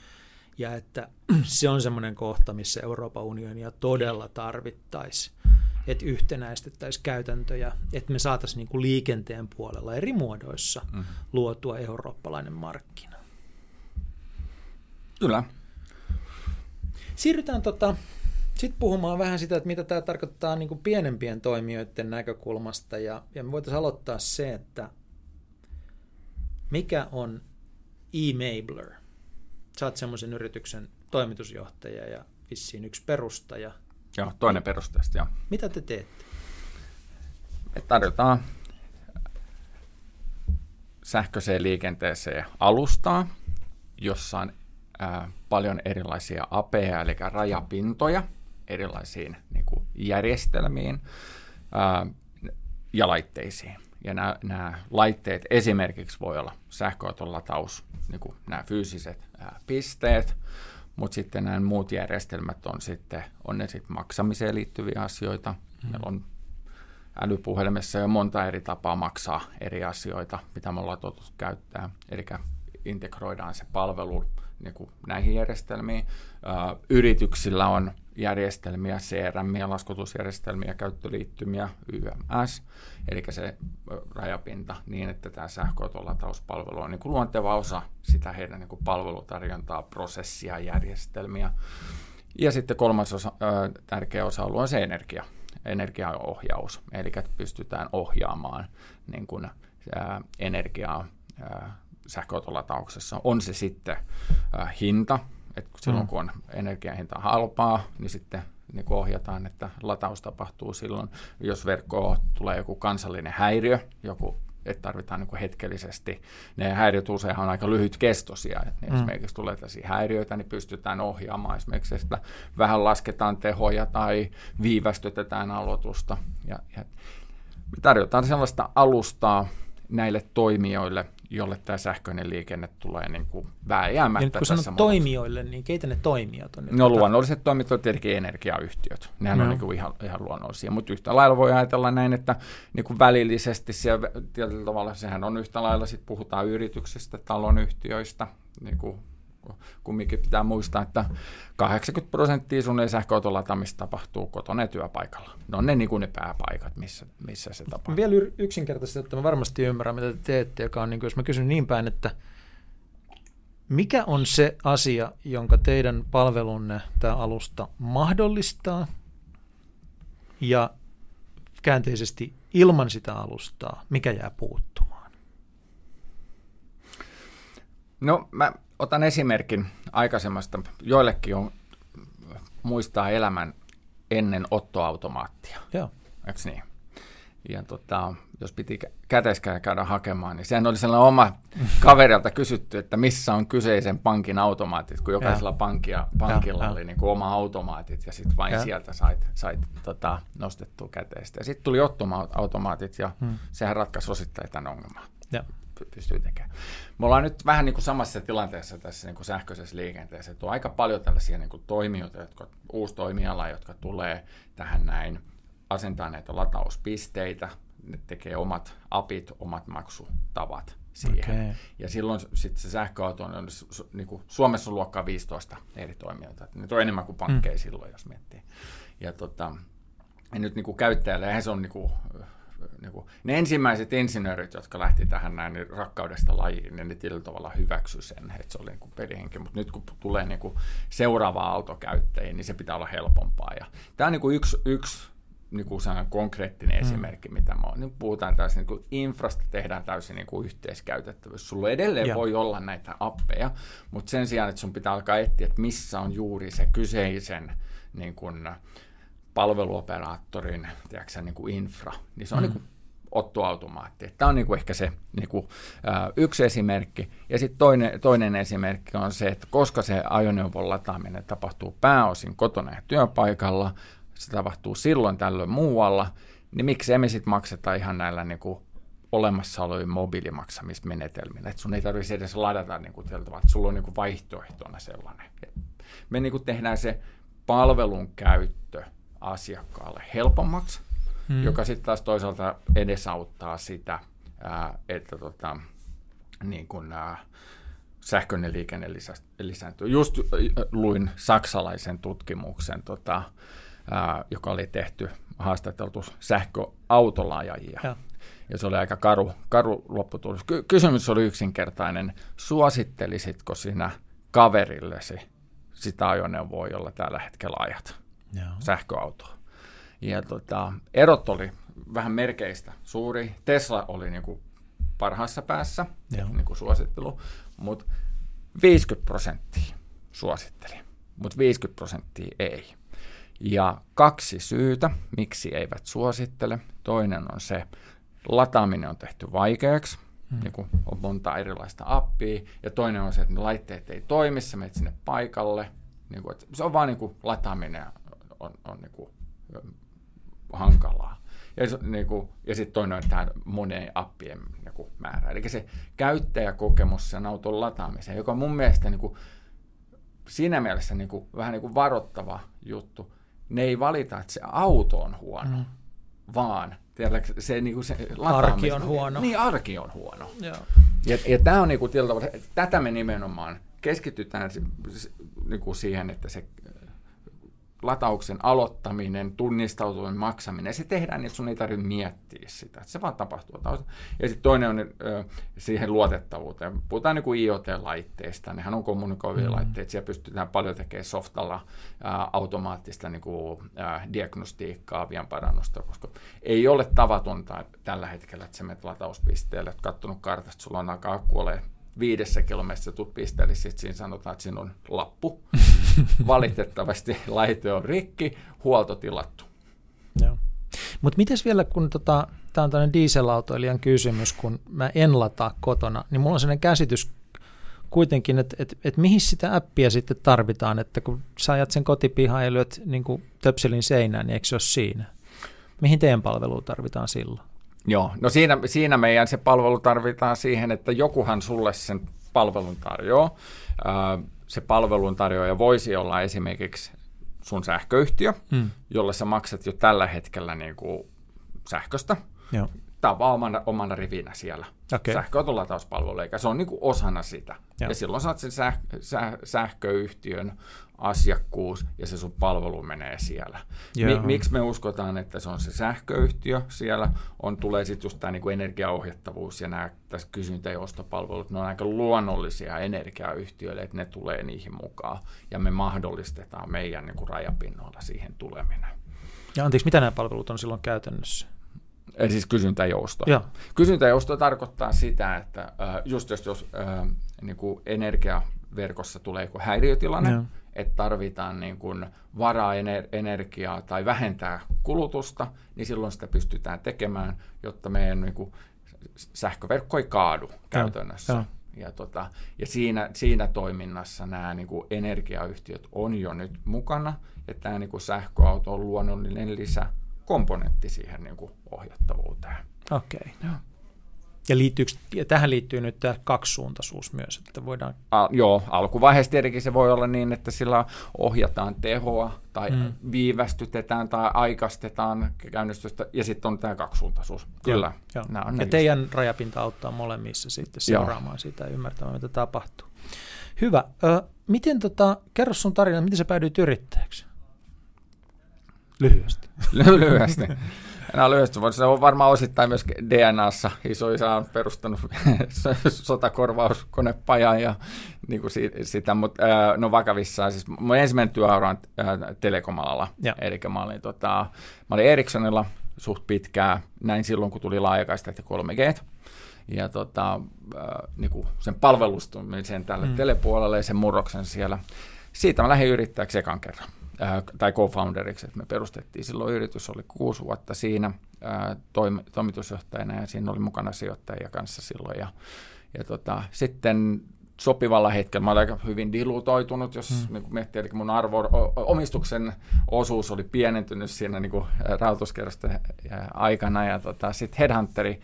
ja että [clears throat] se on semmoinen kohta, missä Euroopan unionia todella tarvittaisiin, että yhtenäistettäisiin käytäntöjä, että me saataisiin niin kuin liikenteen puolella eri muodoissa mm. luotua eurooppalainen markkina. Kyllä. Siirrytään tota, sitten puhumaan vähän sitä, että mitä tämä tarkoittaa niin kuin pienempien toimijoiden näkökulmasta. Ja, ja me voitaisiin aloittaa se, että mikä on e-mabler? Sä oot semmoisen yrityksen toimitusjohtaja ja vissiin yksi perustaja. Joo, toinen perustajista, joo. Mitä te teette? Me tarjotaan sähköiseen liikenteeseen alustaa, jossa on ää, paljon erilaisia APEja, eli rajapintoja erilaisiin niin kuin järjestelmiin ää, ja laitteisiin. Ja nämä, nämä laitteet esimerkiksi voi olla sähköauton lataus, niin kuin nämä fyysiset ää, pisteet, mutta sitten nämä muut järjestelmät on sitten, on ne sitten maksamiseen liittyviä asioita. Mm. Meillä on älypuhelimessa jo monta eri tapaa maksaa eri asioita, mitä me ollaan totuttu käyttää. Eli integroidaan se palvelu niin kuin näihin järjestelmiin. Ää, yrityksillä on järjestelmiä, CRM, laskutusjärjestelmiä, käyttöliittymiä, YMS, eli se rajapinta niin, että tämä sähköautolatauspalvelu on niin kuin luonteva osa sitä heidän niin kuin palvelutarjontaa, prosessia, järjestelmiä. Ja sitten kolmas osa, ö, tärkeä osa-alue on se energia, energiaohjaus, eli että pystytään ohjaamaan niin kuin, ä, energiaa sähköautolatauksessa. On se sitten ä, hinta, et silloin mm. kun on energiahinta halpaa, niin sitten niin kuin ohjataan, että lataus tapahtuu silloin. Jos verkkoon tulee joku kansallinen häiriö, joku että tarvitaan niin hetkellisesti. Ne häiriöt usein on aika lyhytkestoisia, että mm. esimerkiksi tulee tällaisia häiriöitä, niin pystytään ohjaamaan esimerkiksi, että vähän lasketaan tehoja tai viivästytetään aloitusta. Ja, ja me tarjotaan sellaista alustaa näille toimijoille, jolle tämä sähköinen liikenne tulee niin kuin vääjäämättä. Ja nyt kun sanot toimijoille, niin keitä ne toimijat on? No luonnolliset toimijat on tietenkin energiayhtiöt. Nehän no. on niin kuin ihan, ihan luonnollisia, mutta yhtä lailla voi ajatella näin, että niin kuin välillisesti siellä tietyllä tavalla sehän on yhtä lailla, sitten puhutaan yrityksistä, talonyhtiöistä, niin kuin kumminkin pitää muistaa, että 80 prosenttia sun sähköauton lataamista tapahtuu kotona ja työpaikalla. Ne on ne, niin kuin ne pääpaikat, missä, missä se tapahtuu. Vielä yksinkertaisesti, että mä varmasti ymmärrän, mitä te teette, joka on, niin kuin, jos mä kysyn niin päin, että mikä on se asia, jonka teidän palvelunne tämä alusta mahdollistaa ja käänteisesti ilman sitä alustaa, mikä jää puuttumaan? No mä otan esimerkin aikaisemmasta. Joillekin on muistaa elämän ennen ottoautomaattia. Joo. Eikö niin? Ja tota, jos piti käteiskään käydä hakemaan, niin sehän oli sellainen oma [laughs] kaverilta kysytty, että missä on kyseisen pankin automaatit, kun jokaisella pankia, pankilla ja, oli niin kuin oma automaatit ja sitten vain ja. sieltä sait, sait tota, nostettua käteistä. Ja sitten tuli ottoautomaatit ja hmm. sehän ratkaisi osittain tämän ongelman. Ja pystyy tekemään. Me ollaan nyt vähän niin kuin samassa tilanteessa tässä niin kuin sähköisessä liikenteessä, että on aika paljon tällaisia niin kuin toimijoita, jotka, uusi toimiala, jotka tulee tähän näin, asentaa näitä latauspisteitä, ne tekee omat apit, omat maksutavat siihen. Okay. Ja silloin sitten se sähköauto on, niin kuin Suomessa on luokkaa 15 eri toimijoita. Nyt on enemmän kuin pankkeja mm. silloin, jos miettii. Ja, tota, ja nyt niin kuin käyttäjälle, eihän se on niin kuin, niin kuin, ne ensimmäiset insinöörit, jotka lähti tähän näin niin rakkaudesta lajiin, niin ne tietyllä tavalla hyväksy sen, että se oli niin pelihenki. Mutta nyt kun tulee niin kuin seuraava autokäyttäjiin, niin se pitää olla helpompaa. Ja tämä on niin kuin yksi, yksi niin kuin konkreettinen mm. esimerkki, mitä mä oon. Nyt puhutaan täysin, niin kuin infrasta tehdään täysin niin kuin yhteiskäytettävyys. Sulla edelleen ja. voi olla näitä appeja, mutta sen sijaan, että sun pitää alkaa etsiä, että missä on juuri se kyseisen niin kuin, palveluoperaattorin tiedätkö, niin kuin infra, niin se on mm. niin kuin ottoautomaatti. Tämä on niin kuin ehkä se niin kuin, ä, yksi esimerkki. Ja sitten toinen, toinen esimerkki on se, että koska se ajoneuvon lataaminen tapahtuu pääosin kotona ja työpaikalla, se tapahtuu silloin tällöin muualla, niin miksi emme sitten makseta ihan näillä niin kuin olemassa olevien mobiilimaksamismenetelmillä, että sun ei tarvitse edes ladata niin kuin, että sulla on niin kuin vaihtoehtona sellainen. Me niin kuin tehdään se palvelun käyttö asiakkaalle helpommaksi, hmm. joka sitten taas toisaalta edesauttaa sitä, ää, että tota, niin kun, ää, sähköinen liikenne lisä, lisääntyy. Just luin saksalaisen tutkimuksen, tota, ää, joka oli tehty haastateltu sähköautolaajajia. Ja. ja se oli aika karu, karu lopputulos. Ky- kysymys oli yksinkertainen. Suosittelisitko sinä kaverillesi sitä ajoneuvoa, jolla tällä hetkellä ajat? Joo. sähköautoa. Ja tota, erot oli vähän merkeistä suuri. Tesla oli niin kuin parhaassa päässä, niin kuin suosittelu, mutta 50 prosenttia suositteli, mutta 50 prosenttia ei. Ja kaksi syytä, miksi eivät suosittele. Toinen on se, lataaminen on tehty vaikeaksi, hmm. niin kuin on monta erilaista appia. Ja toinen on se, että ne laitteet ei toimi, sä menet sinne paikalle. Niin kuin, että se on vaan niin kuin lataaminen on, on niin kuin, hankalaa. Ja, niin kuin, ja sitten toinen on tämä moneen appien niin kuin, määrä. Eli se käyttäjäkokemus sen auton lataamiseen, joka on mun mielestä niin kuin, siinä mielessä niin kuin, vähän niin kuin varoittava juttu. Ne ei valita, että se auto on huono, mm. vaan se, niin kuin se arki on huono. Niin, arki on huono. Joo. Ja, ja tämä on niin kuin, tavalla, tätä me nimenomaan keskitytään niin kuin siihen, että se latauksen aloittaminen, tunnistautuminen, maksaminen, se tehdään niin, että sun ei tarvitse miettiä sitä. Se vaan tapahtuu. Ja sitten toinen on ö, siihen luotettavuuteen. Puhutaan niin kuin IoT-laitteista, nehän on kommunikoivia mm. laitteita, siellä pystytään paljon tekemään softalla ä, automaattista niin kuin, ä, diagnostiikkaa, vien parannusta, koska ei ole tavatonta tällä hetkellä, että sä menet latauspisteelle, että katsonut kartasta, sulla on aika akku viidessä kilometrissä tuut pisteelle, sitten siinä sanotaan, että siinä on lappu. [laughs] Valitettavasti laite on rikki, huolto tilattu. Mutta miten vielä, kun tota, tämä on tämmöinen dieselautoilijan kysymys, kun mä en lataa kotona, niin mulla on sellainen käsitys kuitenkin, että, että, että mihin sitä appia sitten tarvitaan, että kun sä ajat sen kotipihaan ja lyöt niin töpselin seinään, niin eikö se ole siinä? Mihin teidän palvelua tarvitaan silloin? Joo, no siinä, siinä meidän se palvelu tarvitaan siihen, että jokuhan sulle sen palvelun tarjoaa. Se palvelun tarjoaja voisi olla esimerkiksi sun sähköyhtiö, hmm. jolle sä maksat jo tällä hetkellä niin kuin sähköstä. Joo. Tämä on vaan omana, omana rivinä siellä okay. sähköauton latauspalvelu, eikä se on niin kuin osana sitä. Joo. Ja silloin saat sen säh, säh, sähköyhtiön asiakkuus ja se sun palvelu menee siellä. Mi- miksi me uskotaan, että se on se sähköyhtiö siellä, on, tulee sitten just tämä niinku energiaohjattavuus ja nämä tässä kysyntä- ja ostopalvelut, ne on aika luonnollisia energiayhtiöille, että ne tulee niihin mukaan ja me mahdollistetaan meidän niinku rajapinnoilla siihen tuleminen. Ja anteeksi, mitä nämä palvelut on silloin käytännössä? Eli siis kysyntäjousto. Joo. Kysyntäjousto tarkoittaa sitä, että just jos, jos niin kuin energiaverkossa tulee joku häiriötilanne, Joo että tarvitaan niin kuin varaa energiaa tai vähentää kulutusta, niin silloin sitä pystytään tekemään, jotta meidän niin kuin sähköverkko ei kaadu ja, käytännössä. Ja, ja, tota, ja siinä, siinä toiminnassa nämä niin kuin energiayhtiöt on jo nyt mukana, ja tämä niin kuin sähköauto on luonnollinen lisäkomponentti siihen niin kuin ohjattavuuteen. Okei. Okay. Ja, liittyykö, ja tähän liittyy nyt tämä kaksisuuntaisuus myös, että voidaan... A, joo, alkuvaiheessa tietenkin se voi olla niin, että sillä ohjataan tehoa tai mm. viivästytetään tai aikastetaan käynnistystä ja sitten on tämä kaksisuuntaisuus. Kyllä. Joo, joo. On ja teidän rajapinta auttaa molemmissa sitten seuraamaan joo. sitä ja ymmärtämään, mitä tapahtuu. Hyvä. Ö, miten tota, kerro sun tarina, miten sä päädyit yrittäjäksi? Lyhyesti. Lyhyesti. Enää lyhyesti, se on varmaan osittain myös DNAssa. Isoisä on perustanut [laughs] sotakorvauskonepajan ja niin kuin sitä, mutta no vakavissaan. Siis mun ensimmäinen työura on telekomalalla. Eli mä olin, tota, mä olin Ericssonilla suht pitkään, näin silloin kun tuli laajakaista ja 3G. Ja tota, niin kuin sen palvelustumisen tälle mm. telepuolelle ja sen murroksen siellä. Siitä mä lähdin yrittäjäksi ekan kerran äh, tai co-founderiksi, että me perustettiin. Silloin yritys, oli kuusi vuotta siinä äh, toim- toimitusjohtajana ja siinä oli mukana sijoittajia kanssa silloin. Ja, ja tota, sitten sopivalla hetkellä, mä olin aika hyvin dilutoitunut, jos hmm. niin miettii, eli mun arvo, omistuksen osuus oli pienentynyt siinä niin rahoituskerrosten aikana, ja tota, sitten Headhunteri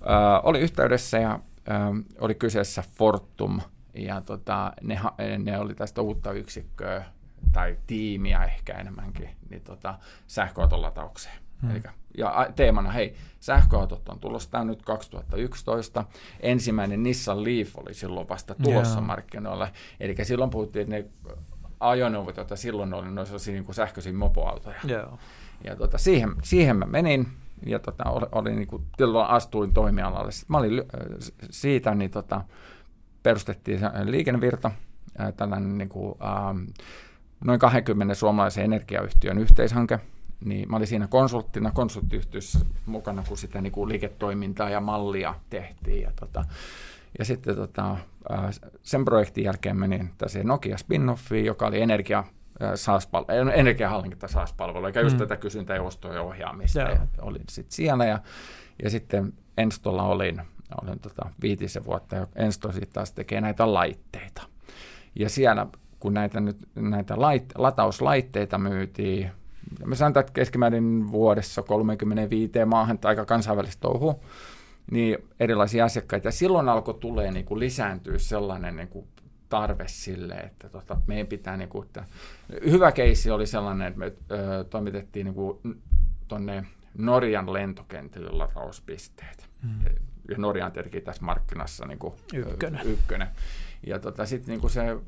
äh, oli yhteydessä, ja äh, oli kyseessä Fortum, ja tota, ne, ne oli tästä uutta yksikköä tai tiimiä ehkä enemmänkin, niin tota, sähköauton lataukseen. Hmm. Elikkä, ja teemana, hei, sähköautot on tulossa, tämä nyt 2011. Ensimmäinen Nissan Leaf oli silloin vasta tulossa yeah. markkinoille. Eli silloin puhuttiin, että ne ajoneuvot, joita silloin oli, ne olisivat niin kuin sähköisiä mopoautoja. Yeah. Ja tota, siihen, siihen mä menin, ja tota, oli, oli niin kuin, astuin toimialalle. Sitten mä olin siitä, niin tota, perustettiin liikennevirta, tällainen niin kuin, ähm, noin 20 suomalaisen energiayhtiön yhteishanke, niin mä olin siinä konsulttina konsulttiyhtiössä mukana, kun sitä niin kuin liiketoimintaa ja mallia tehtiin. Ja, tota, ja sitten tota, sen projektin jälkeen menin tässä Nokia Spinoffiin, joka oli energia, SaaS-palvelu, energiahallinta SaaS-palvelu, eikä just mm. tätä kysyntää ja ostoa ja ohjaamista. Ja olin sitten siellä ja, ja sitten Enstolla olin, olin tota viitisen vuotta ja Ensto sitten taas tekee näitä laitteita. Ja siellä kun näitä, nyt, näitä lait, latauslaitteita myytiin, me sanotaan, että keskimäärin vuodessa 35 maahan, aika kansainvälistä touhua, niin erilaisia asiakkaita. Ja silloin alkoi tulee niin kuin lisääntyä sellainen niin kuin tarve sille, että tota, meidän pitää, niin kuin, että, hyvä keissi oli sellainen, että me ö, toimitettiin niin kuin, tonne Norjan lentokentille latauspisteet. Mm. Ja Norja on tietenkin tässä markkinassa niin kuin, ykkönen. ykkönen ja tota, sitten niinku se ö,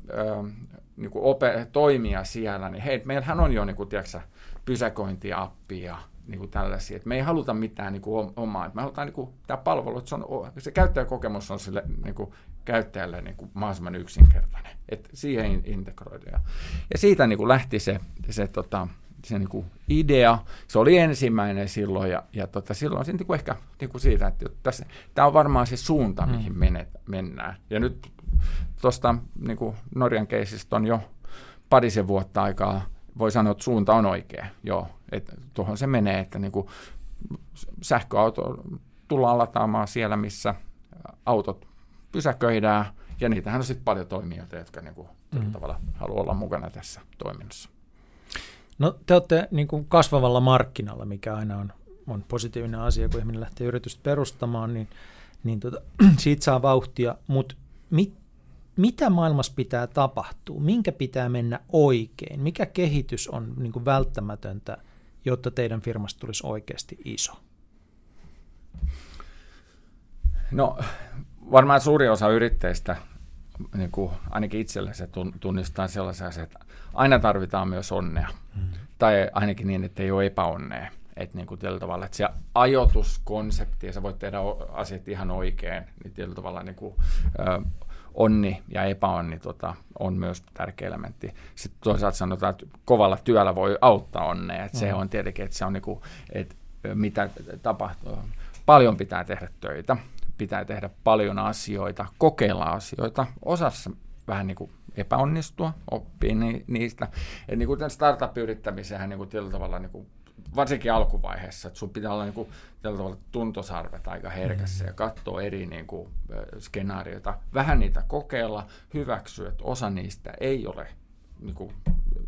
niinku ope, toimija siellä, niin hei, meillähän on jo niinku, tiedätkö, pysäköintiappi ja niinku tällaisia. Et me ei haluta mitään niinku omaa. Et me halutaan niinku, tämä palvelu, että se, on, se käyttäjäkokemus on sille niinku, käyttäjälle niinku, mahdollisimman yksinkertainen. Et siihen integroida. Ja, siitä niinku, lähti se, se tota, se niin kuin idea. Se oli ensimmäinen silloin ja, ja tota, silloin se niin kuin ehkä niin kuin siitä, että tässä, tämä on varmaan se suunta, mihin mm. menet, mennään. Ja nyt tuosta niin Norjan keisistä on jo parisen vuotta aikaa, voi sanoa, että suunta on oikea. Joo, että tuohon se menee, että niin kuin sähköauto tullaan lataamaan siellä, missä autot pysäköidään, ja niitähän on sitten paljon toimijoita, jotka niin kuin, mm. tavalla haluaa olla mukana tässä toiminnassa. No te olette niin kuin kasvavalla markkinalla, mikä aina on, on positiivinen asia, kun ihminen lähtee yritystä perustamaan, niin, niin tota, [clears throat] siitä saa vauhtia, mutta mit, mitä maailmassa pitää tapahtua, minkä pitää mennä oikein, mikä kehitys on niin kuin välttämätöntä, jotta teidän firmasta tulisi oikeasti iso? No varmaan suuri osa yrittäjistä, niin kuin ainakin itselle se tunnistaa sellaisia asioita, että aina tarvitaan myös onnea. Mm. Tai ainakin niin, että ei ole epäonnea. Että niin kuin tällä tavalla, että se ajoituskonsepti, ja sä voit tehdä asiat ihan oikein, niin tällä tavalla niin kuin, ö, onni ja epäonni tota, on myös tärkeä elementti. Sitten toisaalta sanotaan, että kovalla työllä voi auttaa onnea. Että mm. Se on tietenkin, että se on niin kuin, että mitä tapahtuu. Paljon pitää tehdä töitä pitää tehdä paljon asioita, kokeilla asioita, osassa vähän niin kuin epäonnistua, oppia ni, niistä. Et niin kuin startup-yrittämisehän niin kuin tällä tavalla niin kuin varsinkin alkuvaiheessa, että sun pitää olla niin kuin, tällä tavalla tuntosarvet aika herkässä mm. ja katsoa eri niin kuin, skenaarioita, vähän niitä kokeilla, hyväksyä, että osa niistä ei ole, niin kuin,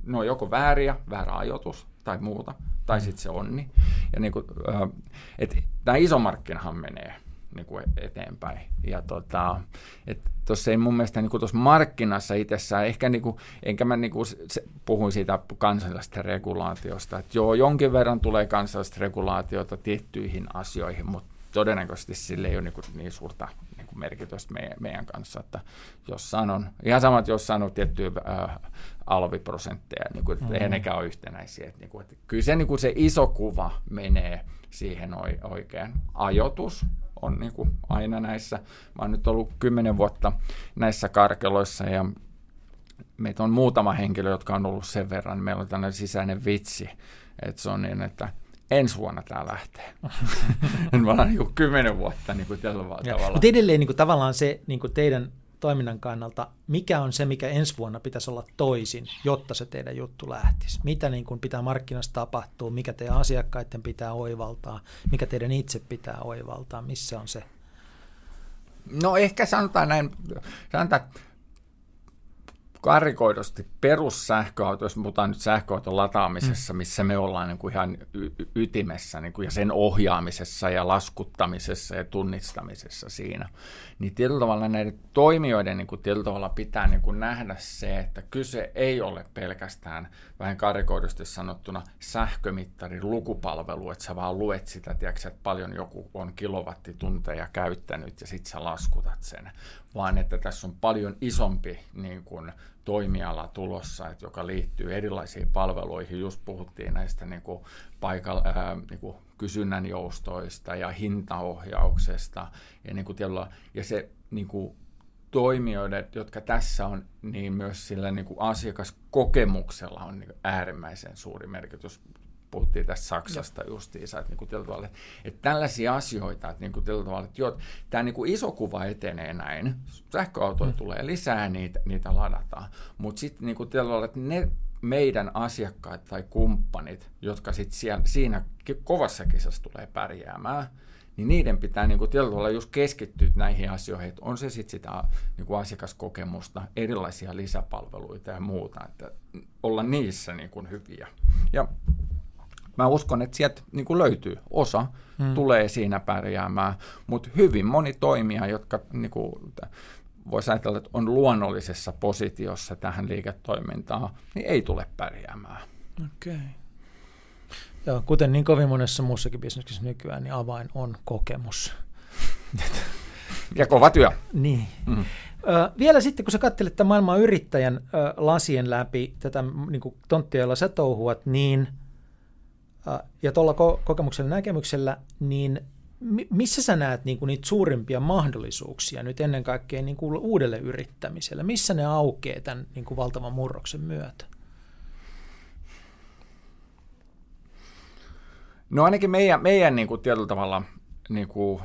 no joko vääriä, väärä ajoitus tai muuta, tai mm. sitten se onni. Ja niin kuin, että tämä iso markkinahan menee niin kuin eteenpäin. Ja tota, tuossa ei mun mielestä niin tuossa markkinassa itsessään, ehkä niin kuin, enkä mä niin kuin, se, puhuin siitä kansallisesta regulaatiosta, että joo, jonkin verran tulee kansallista regulaatiota tiettyihin asioihin, mutta todennäköisesti sille ei ole niin, kuin, niin suurta niin kuin merkitystä meidän, meidän kanssa, että jos sanon, ihan samat, jos sanon tiettyjä äh, alviprosentteja, niin kuin, että mm-hmm. nekään ole yhtenäisiä. Että, niin kuin, että kyllä se, niin kuin se iso kuva menee siihen oikein. Ajotus, on niin kuin aina näissä. Mä oon nyt ollut kymmenen vuotta näissä karkeloissa ja meitä on muutama henkilö, jotka on ollut sen verran. Meillä on tällainen sisäinen vitsi, että se on niin, että ensi vuonna tämä lähtee. [laughs] Me ollaan niin kuin kymmenen vuotta niin kuin tällä tavalla. Mutta edelleen niin kuin, tavallaan se niin kuin teidän toiminnan kannalta, mikä on se, mikä ensi vuonna pitäisi olla toisin, jotta se teidän juttu lähtisi? Mitä niin kuin pitää markkinassa tapahtua, mikä teidän asiakkaiden pitää oivaltaa, mikä teidän itse pitää oivaltaa, missä on se? No ehkä sanotaan näin, sanotaan, karikoidusti perussähköauto, jos puhutaan nyt sähköauton lataamisessa, mm. missä me ollaan niin kuin ihan y- ytimessä niin kuin, ja sen ohjaamisessa ja laskuttamisessa ja tunnistamisessa siinä, niin tietyllä tavalla näiden toimijoiden niin kuin, tietyllä tavalla pitää niin kuin nähdä se, että kyse ei ole pelkästään vähän karikoidusti sanottuna sähkömittarin lukupalvelu, että sä vaan luet sitä, tiedätkö, että paljon joku on kilowattitunteja käyttänyt ja sitten sä laskutat sen, vaan että tässä on paljon isompi niin kuin, toimiala tulossa, että joka liittyy erilaisiin palveluihin. Just puhuttiin näistä niin kuin, paikalla, ää, niin kuin kysynnän joustoista ja hintaohjauksesta. Ja, niin kuin, ja se niin kuin, toimijoiden, jotka tässä on, niin myös sillä niin kuin asiakaskokemuksella on niin äärimmäisen suuri merkitys puhuttiin tästä Saksasta ja. justiinsa, että, niin kuin tavalla, että tällaisia asioita, että, niin kuin tavalla, että joo, tämä niin kuin iso kuva etenee näin, sähköautoja mm. tulee lisää, niitä, niitä ladataan, mutta sitten niin kuin tavalla, että ne meidän asiakkaat tai kumppanit, jotka sitten siinä kovassa kisassa tulee pärjäämään, niin niiden pitää niin kuin tietyllä tavalla just keskittyä näihin asioihin, että on se sitten sitä niin kuin asiakaskokemusta, erilaisia lisäpalveluita ja muuta, että olla niissä niin kuin hyviä. Ja mä uskon, että sieltä niin kuin löytyy. Osa hmm. tulee siinä pärjäämään, mutta hyvin moni toimija, jotka niin kuin, voisi ajatella, että on luonnollisessa positiossa tähän liiketoimintaan, niin ei tule pärjäämään. Okei. Okay. Joo, kuten niin kovin monessa muussakin bisneksessä nykyään, niin avain on kokemus. ja kova työ. Niin. Mm. Ö, vielä sitten, kun sä katselet tämän maailman yrittäjän ö, lasien läpi tätä niin tonttia, jolla sä touhuat, niin – ja tuolla ko- kokemuksella näkemyksellä, niin missä sä näet niin kuin niitä suurimpia mahdollisuuksia nyt ennen kaikkea niin kuin uudelle yrittämiselle? Missä ne aukeaa tämän niin kuin valtavan murroksen myötä? No ainakin meidän, meidän niin kuin tietyllä tavalla niin kuin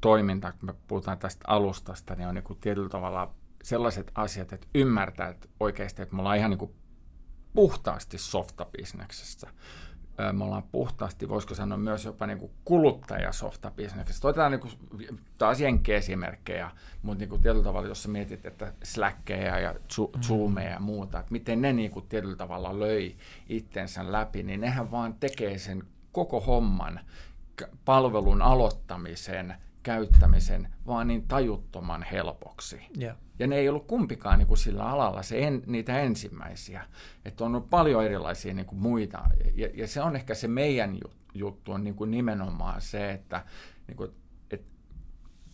toiminta, kun me puhutaan tästä alustasta, niin on niin kuin tietyllä tavalla sellaiset asiat, että ymmärtää että oikeasti, että me ollaan ihan niin kuin puhtaasti softabisneksessä me ollaan puhtaasti, voisiko sanoa myös jopa niin kuin kuluttajasoftapbisneksessä. Otetaan niin kuin, taas esimerkkejä, mutta niin kuin tietyllä tavalla, jos sä mietit, että Slackeja ja mm. Zoomeja ja muuta, että miten ne niin kuin tietyllä tavalla löi itsensä läpi, niin nehän vaan tekee sen koko homman palvelun aloittamisen, käyttämisen vaan niin tajuttoman helpoksi. Yeah. Ja ne ei ollut kumpikaan niin kuin sillä alalla se en, niitä ensimmäisiä. Että on ollut paljon erilaisia niin kuin muita. Ja, ja se on ehkä se meidän juttu on niin kuin nimenomaan se, että, niin kuin, että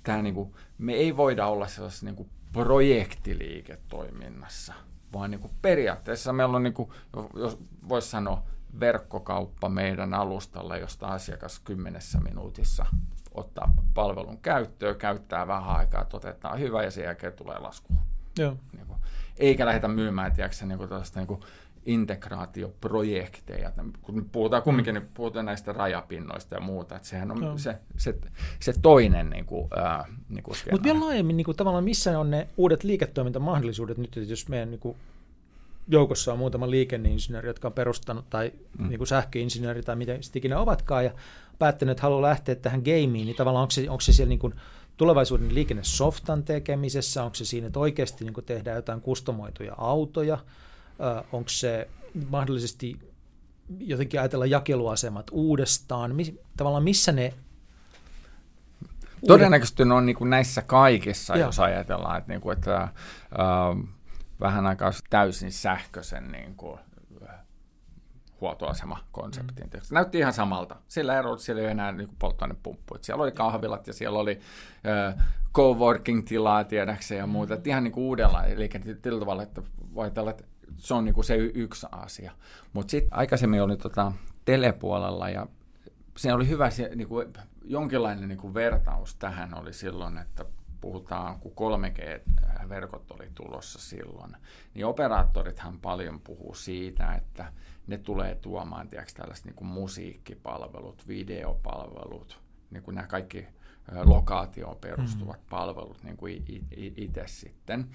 tämä, niin kuin, me ei voida olla sellaisessa niin kuin projektiliiketoiminnassa, vaan niin kuin periaatteessa meillä on, niin kuin, jos voisi sanoa, verkkokauppa meidän alustalla, josta asiakas kymmenessä minuutissa ottaa palvelun käyttöön, käyttää vähän aikaa, otetaan hyvä ja sen jälkeen tulee lasku. Joo. Niin kuin, eikä lähdetä myymään, tiedätkö, niin kuin niin kuin integraatioprojekteja. Kun puhutaan kumminkin, niin puhutaan näistä rajapinnoista ja muuta, että sehän on se, se, se toinen niin kuin, ää, niin kuin Mutta vielä laajemmin, niin kuin, tavallaan missä on ne uudet liiketoimintamahdollisuudet nyt, että jos meidän niin kuin, joukossa on muutama liikenneinsinööri, jotka on perustanut, tai mm. niin kuin sähköinsinööri tai mitä sitten ikinä ovatkaan, ja päättänyt, että haluaa lähteä tähän gameen, niin tavallaan onko se, onko se siellä niin kuin tulevaisuuden liikennesoftan tekemisessä, onko se siinä, että oikeasti niin kuin tehdään jotain kustomoituja autoja, äh, onko se mahdollisesti jotenkin ajatella jakeluasemat uudestaan, Mi- tavallaan missä ne Todennäköisesti ne on niin kuin näissä kaikissa, ja. jos ajatellaan, että, niin kuin, että äh, vähän aikaa täysin sähköisen niin kuin, huoltoasemakonseptin. Mm. Se näytti ihan samalta. Sillä erolla, että siellä ei ole enää niin polttoainepumppu. Siellä oli kahvilat ja siellä oli äh, coworking-tilaa tiedäkseen ja muuta. Että ihan niin kuin uudella, eli tällä tavalla, että voi ajatella, että se on niin kuin se yksi asia. Mutta sitten aikaisemmin oli tota telepuolella ja siinä oli hyvä se, niin kuin, jonkinlainen niin kuin vertaus tähän oli silloin, että puhutaan, kun 3G-verkot oli tulossa silloin, niin operaattorithan paljon puhuu siitä, että ne tulee tuomaan tiedätkö, tällaiset niin kuin musiikkipalvelut, videopalvelut, niin kuin nämä kaikki lokaatioon perustuvat mm. palvelut niin kuin itse sitten.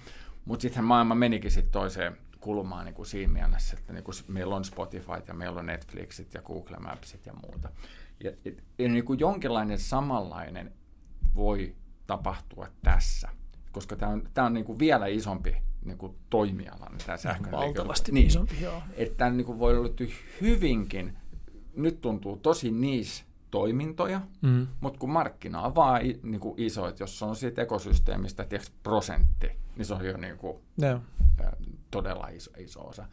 Mutta sitten maailma menikin sitten toiseen kulmaan niin kuin siinä mielessä, että niin kuin meillä on Spotify ja meillä on Netflixit ja Google Mapsit ja muuta. Ja, ja, ja niin kuin jonkinlainen samanlainen voi tapahtua tässä, koska tämä on, tämä on niin kuin vielä isompi niin kuin toimiala, niin tämä sähköinen Valtavasti niin, isompi, joo. Että tämä niin kuin voi olla hyvinkin, nyt tuntuu tosi niis toimintoja, mm. mutta kun markkina on vaan niin kuin iso, että jos on siitä ekosysteemistä tiedätkö, prosentti, niin se on jo niin kuin, no. Todella iso, iso osa.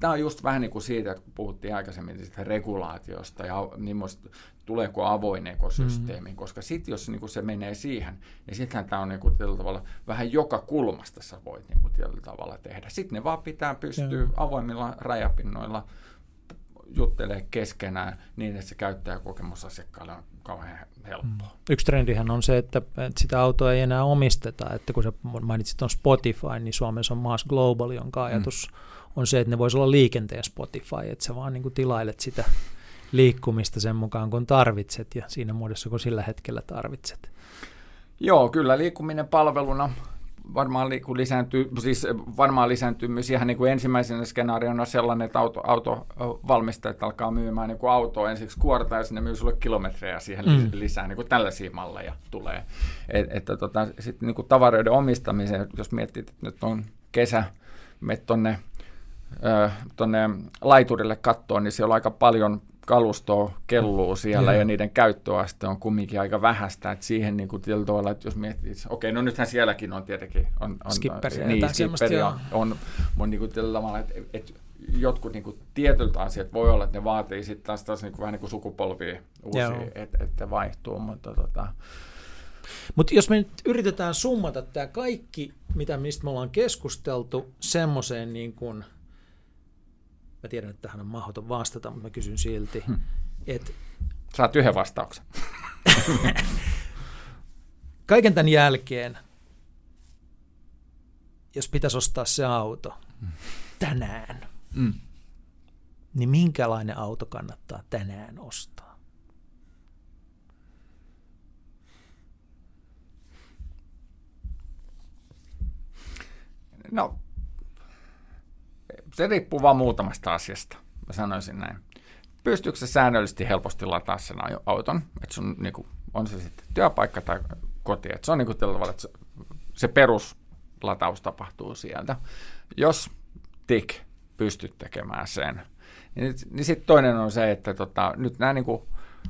Tämä on just vähän niin kuin siitä, että kun puhuttiin aikaisemmin siitä regulaatiosta ja niin tuleeko avoin ekosysteemi, mm. koska sitten jos niin kuin se menee siihen, niin sittenhän tämä on niin kuin, tavalla vähän joka kulmasta sä voit niin kuin, tietyllä tavalla tehdä. Sitten ne vaan pitää pystyä avoimilla rajapinnoilla juttelee keskenään niin, että se käyttäjäkokemus asiakkaalle on kauhean helppoa. Mm. Yksi trendihän on se, että, että sitä autoa ei enää omisteta, että kun sä mainitsit on Spotify, niin Suomessa on Mass Global, jonka ajatus mm. on se, että ne voisi olla liikenteen Spotify, että sä vaan niin kuin tilailet sitä liikkumista sen mukaan, kun tarvitset ja siinä muodossa, kun sillä hetkellä tarvitset. Joo, kyllä liikkuminen palveluna varmaan liiku lisääntyy, siis varmaan lisääntyy myös ihan niin kuin ensimmäisenä skenaariona sellainen, että auto, autovalmistajat alkaa myymään niin kuin autoa ensiksi kuorta ja sinne myy sulle kilometrejä siihen mm. lisää, niin kuin tällaisia malleja tulee. Et, että tota, sitten niin kuin tavaroiden omistamiseen, jos miettii, että nyt on kesä, tuonne tonne laiturille kattoon, niin siellä on aika paljon kalustoa kelluu siellä yeah. ja niiden käyttöaste on kumminkin aika vähäistä, että siihen niin kuin tavalla, että jos miettii, okei, no nythän sielläkin on tietenkin, on, on skipperi, niin, skipperi on, on, on niin kuin tavalla, että, että jotkut niin kuin tietyiltä asiat voi olla, että ne vaatii sitten taas, taas niin kuin, vähän niin kuin sukupolvia uusia, että, että vaihtuu, mutta tota, mutta jos me nyt yritetään summata tämä kaikki, mitä mistä me ollaan keskusteltu, semmoiseen niin kuin – Mä tiedän, että tähän on mahdoton vastata, mutta mä kysyn silti. Hmm. Et, Saat yhden vastauksen. [laughs] Kaiken tämän jälkeen, jos pitäisi ostaa se auto tänään, mm. niin minkälainen auto kannattaa tänään ostaa? No, se riippuu vain muutamasta asiasta, mä sanoisin näin. pystyykö se säännöllisesti helposti lataa sen auton, että sun niin kuin, on se sitten työpaikka tai koti, että se on niin kuin tällä tavalla, että se, se peruslataus tapahtuu sieltä. Jos tik pystyt tekemään sen, niin, niin sitten toinen on se, että tota, nyt nämä niin kuin,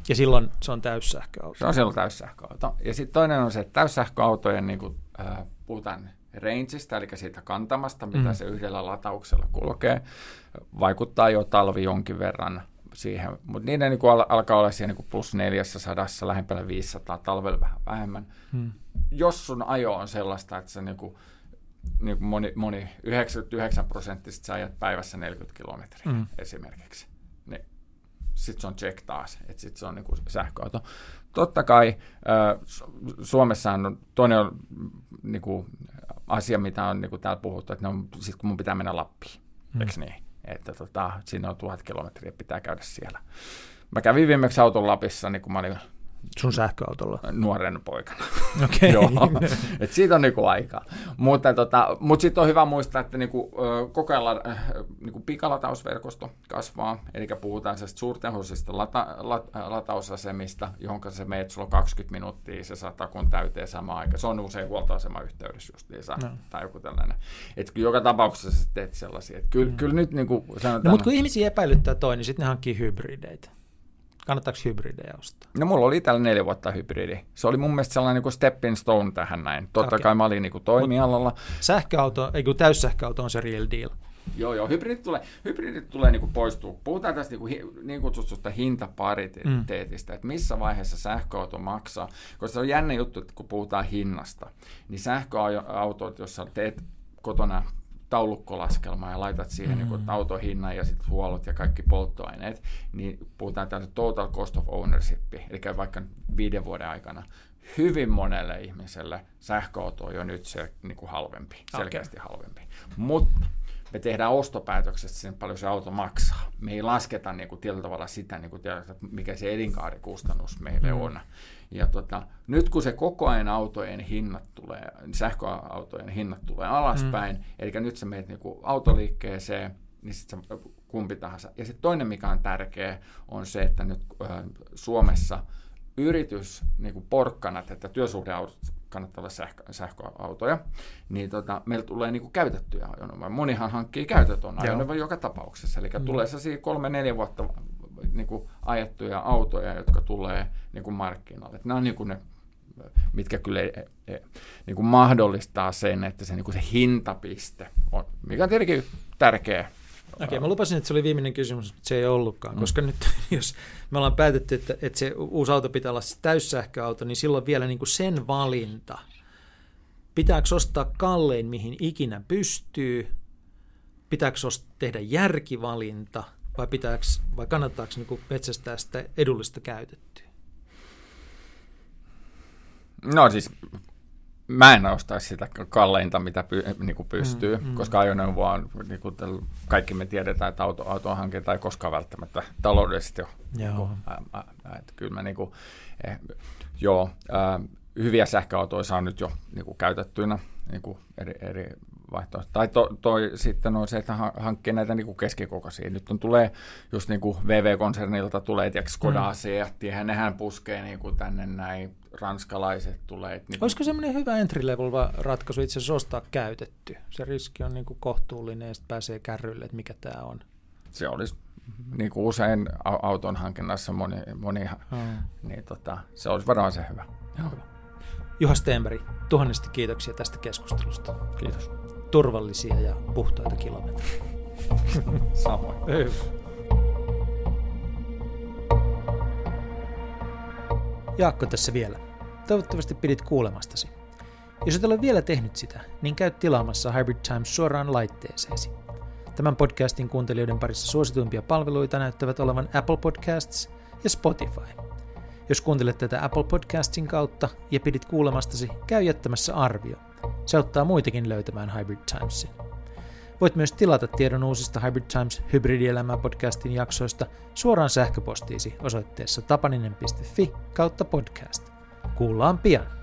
ja silloin se on täyssähköauto. Se on silloin täyssähköauto. Ja sitten toinen on se, että täyssähköautojen, niin kuin, äh, puhutaan rangeista, eli siitä kantamasta, mitä mm. se yhdellä latauksella kulkee, vaikuttaa jo talvi jonkin verran siihen, mutta niiden niin kuin al- alkaa olla siihen niin plus 400, lähempänä 500, talvella vähän vähemmän. Mm. Jos sun ajo on sellaista, että se niin kuin, niin kuin moni, moni 99 prosenttisesti sä ajat päivässä 40 kilometriä mm. esimerkiksi, niin sitten se on check taas, että sitten se on niin kuin sähköauto. Totta kai äh, Suomessa on toinen on, niin kuin, asia, mitä on niin kuin täällä puhuttu, että ne on, sit kun mun pitää mennä Lappiin, mm. eikö niin? Että tota, siinä on tuhat kilometriä, pitää käydä siellä. Mä kävin viimeksi auton Lapissa, niin kun mä olin Sun sähköautolla? Nuoren poikana. [laughs] Okei. Okay. Et siitä on niinku aikaa. Mutta tota, mut sitten on hyvä muistaa, että niinku, koko ajan niinku pikalatausverkosto kasvaa. Eli puhutaan suurtehoisista lata, lat, latausasemista, johon sä meet, sulla on 20 minuuttia, se saa takun täyteen samaan aikaan. Se on usein huoltoasemayhteydessä justiinsa, no. tai joku tällainen. Et joka tapauksessa sä teet sellaisia. Et kyllä, mm. kyllä nyt niinku sanotaan... No, mutta kun ihmisiä epäilyttää toi, niin sitten ne hankkii hybrideitä. Kannattaako hybridejä ostaa? No mulla oli tällä neljä vuotta hybridi. Se oli mun mielestä sellainen niin stepping stone tähän näin. Totta okay. kai mä olin niin kuin toimialalla. Mut sähköauto, ei kun täyssähköauto on se real deal. Joo, joo, hybridit tulee, hybridit tulee niin kuin poistua. Puhutaan tästä niin, kuin, niin kutsutusta hintapariteetista, mm. että missä vaiheessa sähköauto maksaa. Koska se on jännä juttu, että kun puhutaan hinnasta, niin sähköautot, jos sä teet kotona taulukkolaskelma ja laitat siihen mm. niin autohinnan ja sitten huollot ja kaikki polttoaineet, niin puhutaan tällaista total cost of ownership, eli vaikka viiden vuoden aikana hyvin monelle ihmiselle sähköauto on jo nyt se niin kuin halvempi, selkeästi okay. halvempi. Mutta me tehdään ostopäätöksestä sen, paljon se auto maksaa. Me ei lasketa niin kuin, tietyllä tavalla sitä, niin kuin, mikä se elinkaarikustannus meille mm. on. Ja tota, nyt kun se koko ajan autojen hinnat tulee, sähköautojen hinnat tulee alaspäin, mm. eli nyt sä meet niinku autoliikkeeseen, niin sitten kumpi tahansa. Ja sitten toinen, mikä on tärkeä, on se, että nyt äh, Suomessa yritys, niin kuin porkkanat, että työsuhdeautot kannattaa olla sähkö, sähköautoja, niin tota, meillä tulee niin kuin käytettyjä ajoneuvoja. Monihan hankkii käytetön ajoneuvoja joka tapauksessa, eli mm. tulee se kolme-neljä vuotta niin kuin ajettuja autoja, jotka tulee niin kuin markkinoille. Nämä on niin kuin ne, mitkä kyllä niin kuin mahdollistaa sen, että se, niin kuin se hintapiste on, mikä on tietenkin tärkeä Okei, okay, mä lupasin, että se oli viimeinen kysymys, mutta se ei ollutkaan, mm. koska nyt [laughs] jos me ollaan päätetty, että, että se uusi auto pitää olla täyssähköauto, niin silloin vielä niin kuin sen valinta. Pitääkö ostaa kallein, mihin ikinä pystyy? Pitääkö tehdä järkivalinta? Vai, pitääkö, vai kannattaako niin metsästää sitä edullista käytettyä? No siis mä en ostaisi sitä kalleinta, mitä py, niin kuin pystyy, mm, mm. koska ajoneuvo on, niin kuin kaikki me tiedetään, että auto, autohankinta ei koskaan välttämättä taloudellisesti ole. Joo. Niin kuin, ä, ä, että kyllä mä niin kuin, eh, joo, ä, hyviä sähköautoja saa nyt jo niin kuin käytettyinä niin kuin eri, eri vaihtoehto. Tai to, toi sitten on se, että hankkii näitä niin kuin keskikokoisia. Nyt on, tulee just niin kuin VV-konsernilta tulee, tiedätkö, Skoda mm. Seat, ja nehän puskee niin kuin tänne näin, ranskalaiset tulee. Niin kuin... Olisiko semmoinen hyvä entry level ratkaisu itse asiassa ostaa käytetty? Se riski on niin kuin kohtuullinen ja sitten pääsee kärrylle, että mikä tämä on. Se olisi niin kuin usein auton hankinnassa moni, moni mm. niin tota, se olisi varmaan se hyvä. Joo. Juha Stenberg, tuhannesti kiitoksia tästä keskustelusta. Kiitos turvallisia ja puhtaita kilometrejä. [laughs] Samoin. Jaakko tässä vielä. Toivottavasti pidit kuulemastasi. Jos et ole vielä tehnyt sitä, niin käy tilaamassa Hybrid Times suoraan laitteeseesi. Tämän podcastin kuuntelijoiden parissa suosituimpia palveluita näyttävät olevan Apple Podcasts ja Spotify. Jos kuuntelet tätä Apple Podcastin kautta ja pidit kuulemastasi, käy jättämässä arvio – se auttaa muitakin löytämään Hybrid Timesin. Voit myös tilata tiedon uusista Hybrid Times hybridielämää podcastin jaksoista suoraan sähköpostiisi osoitteessa tapaninen.fi kautta podcast. Kuullaan pian!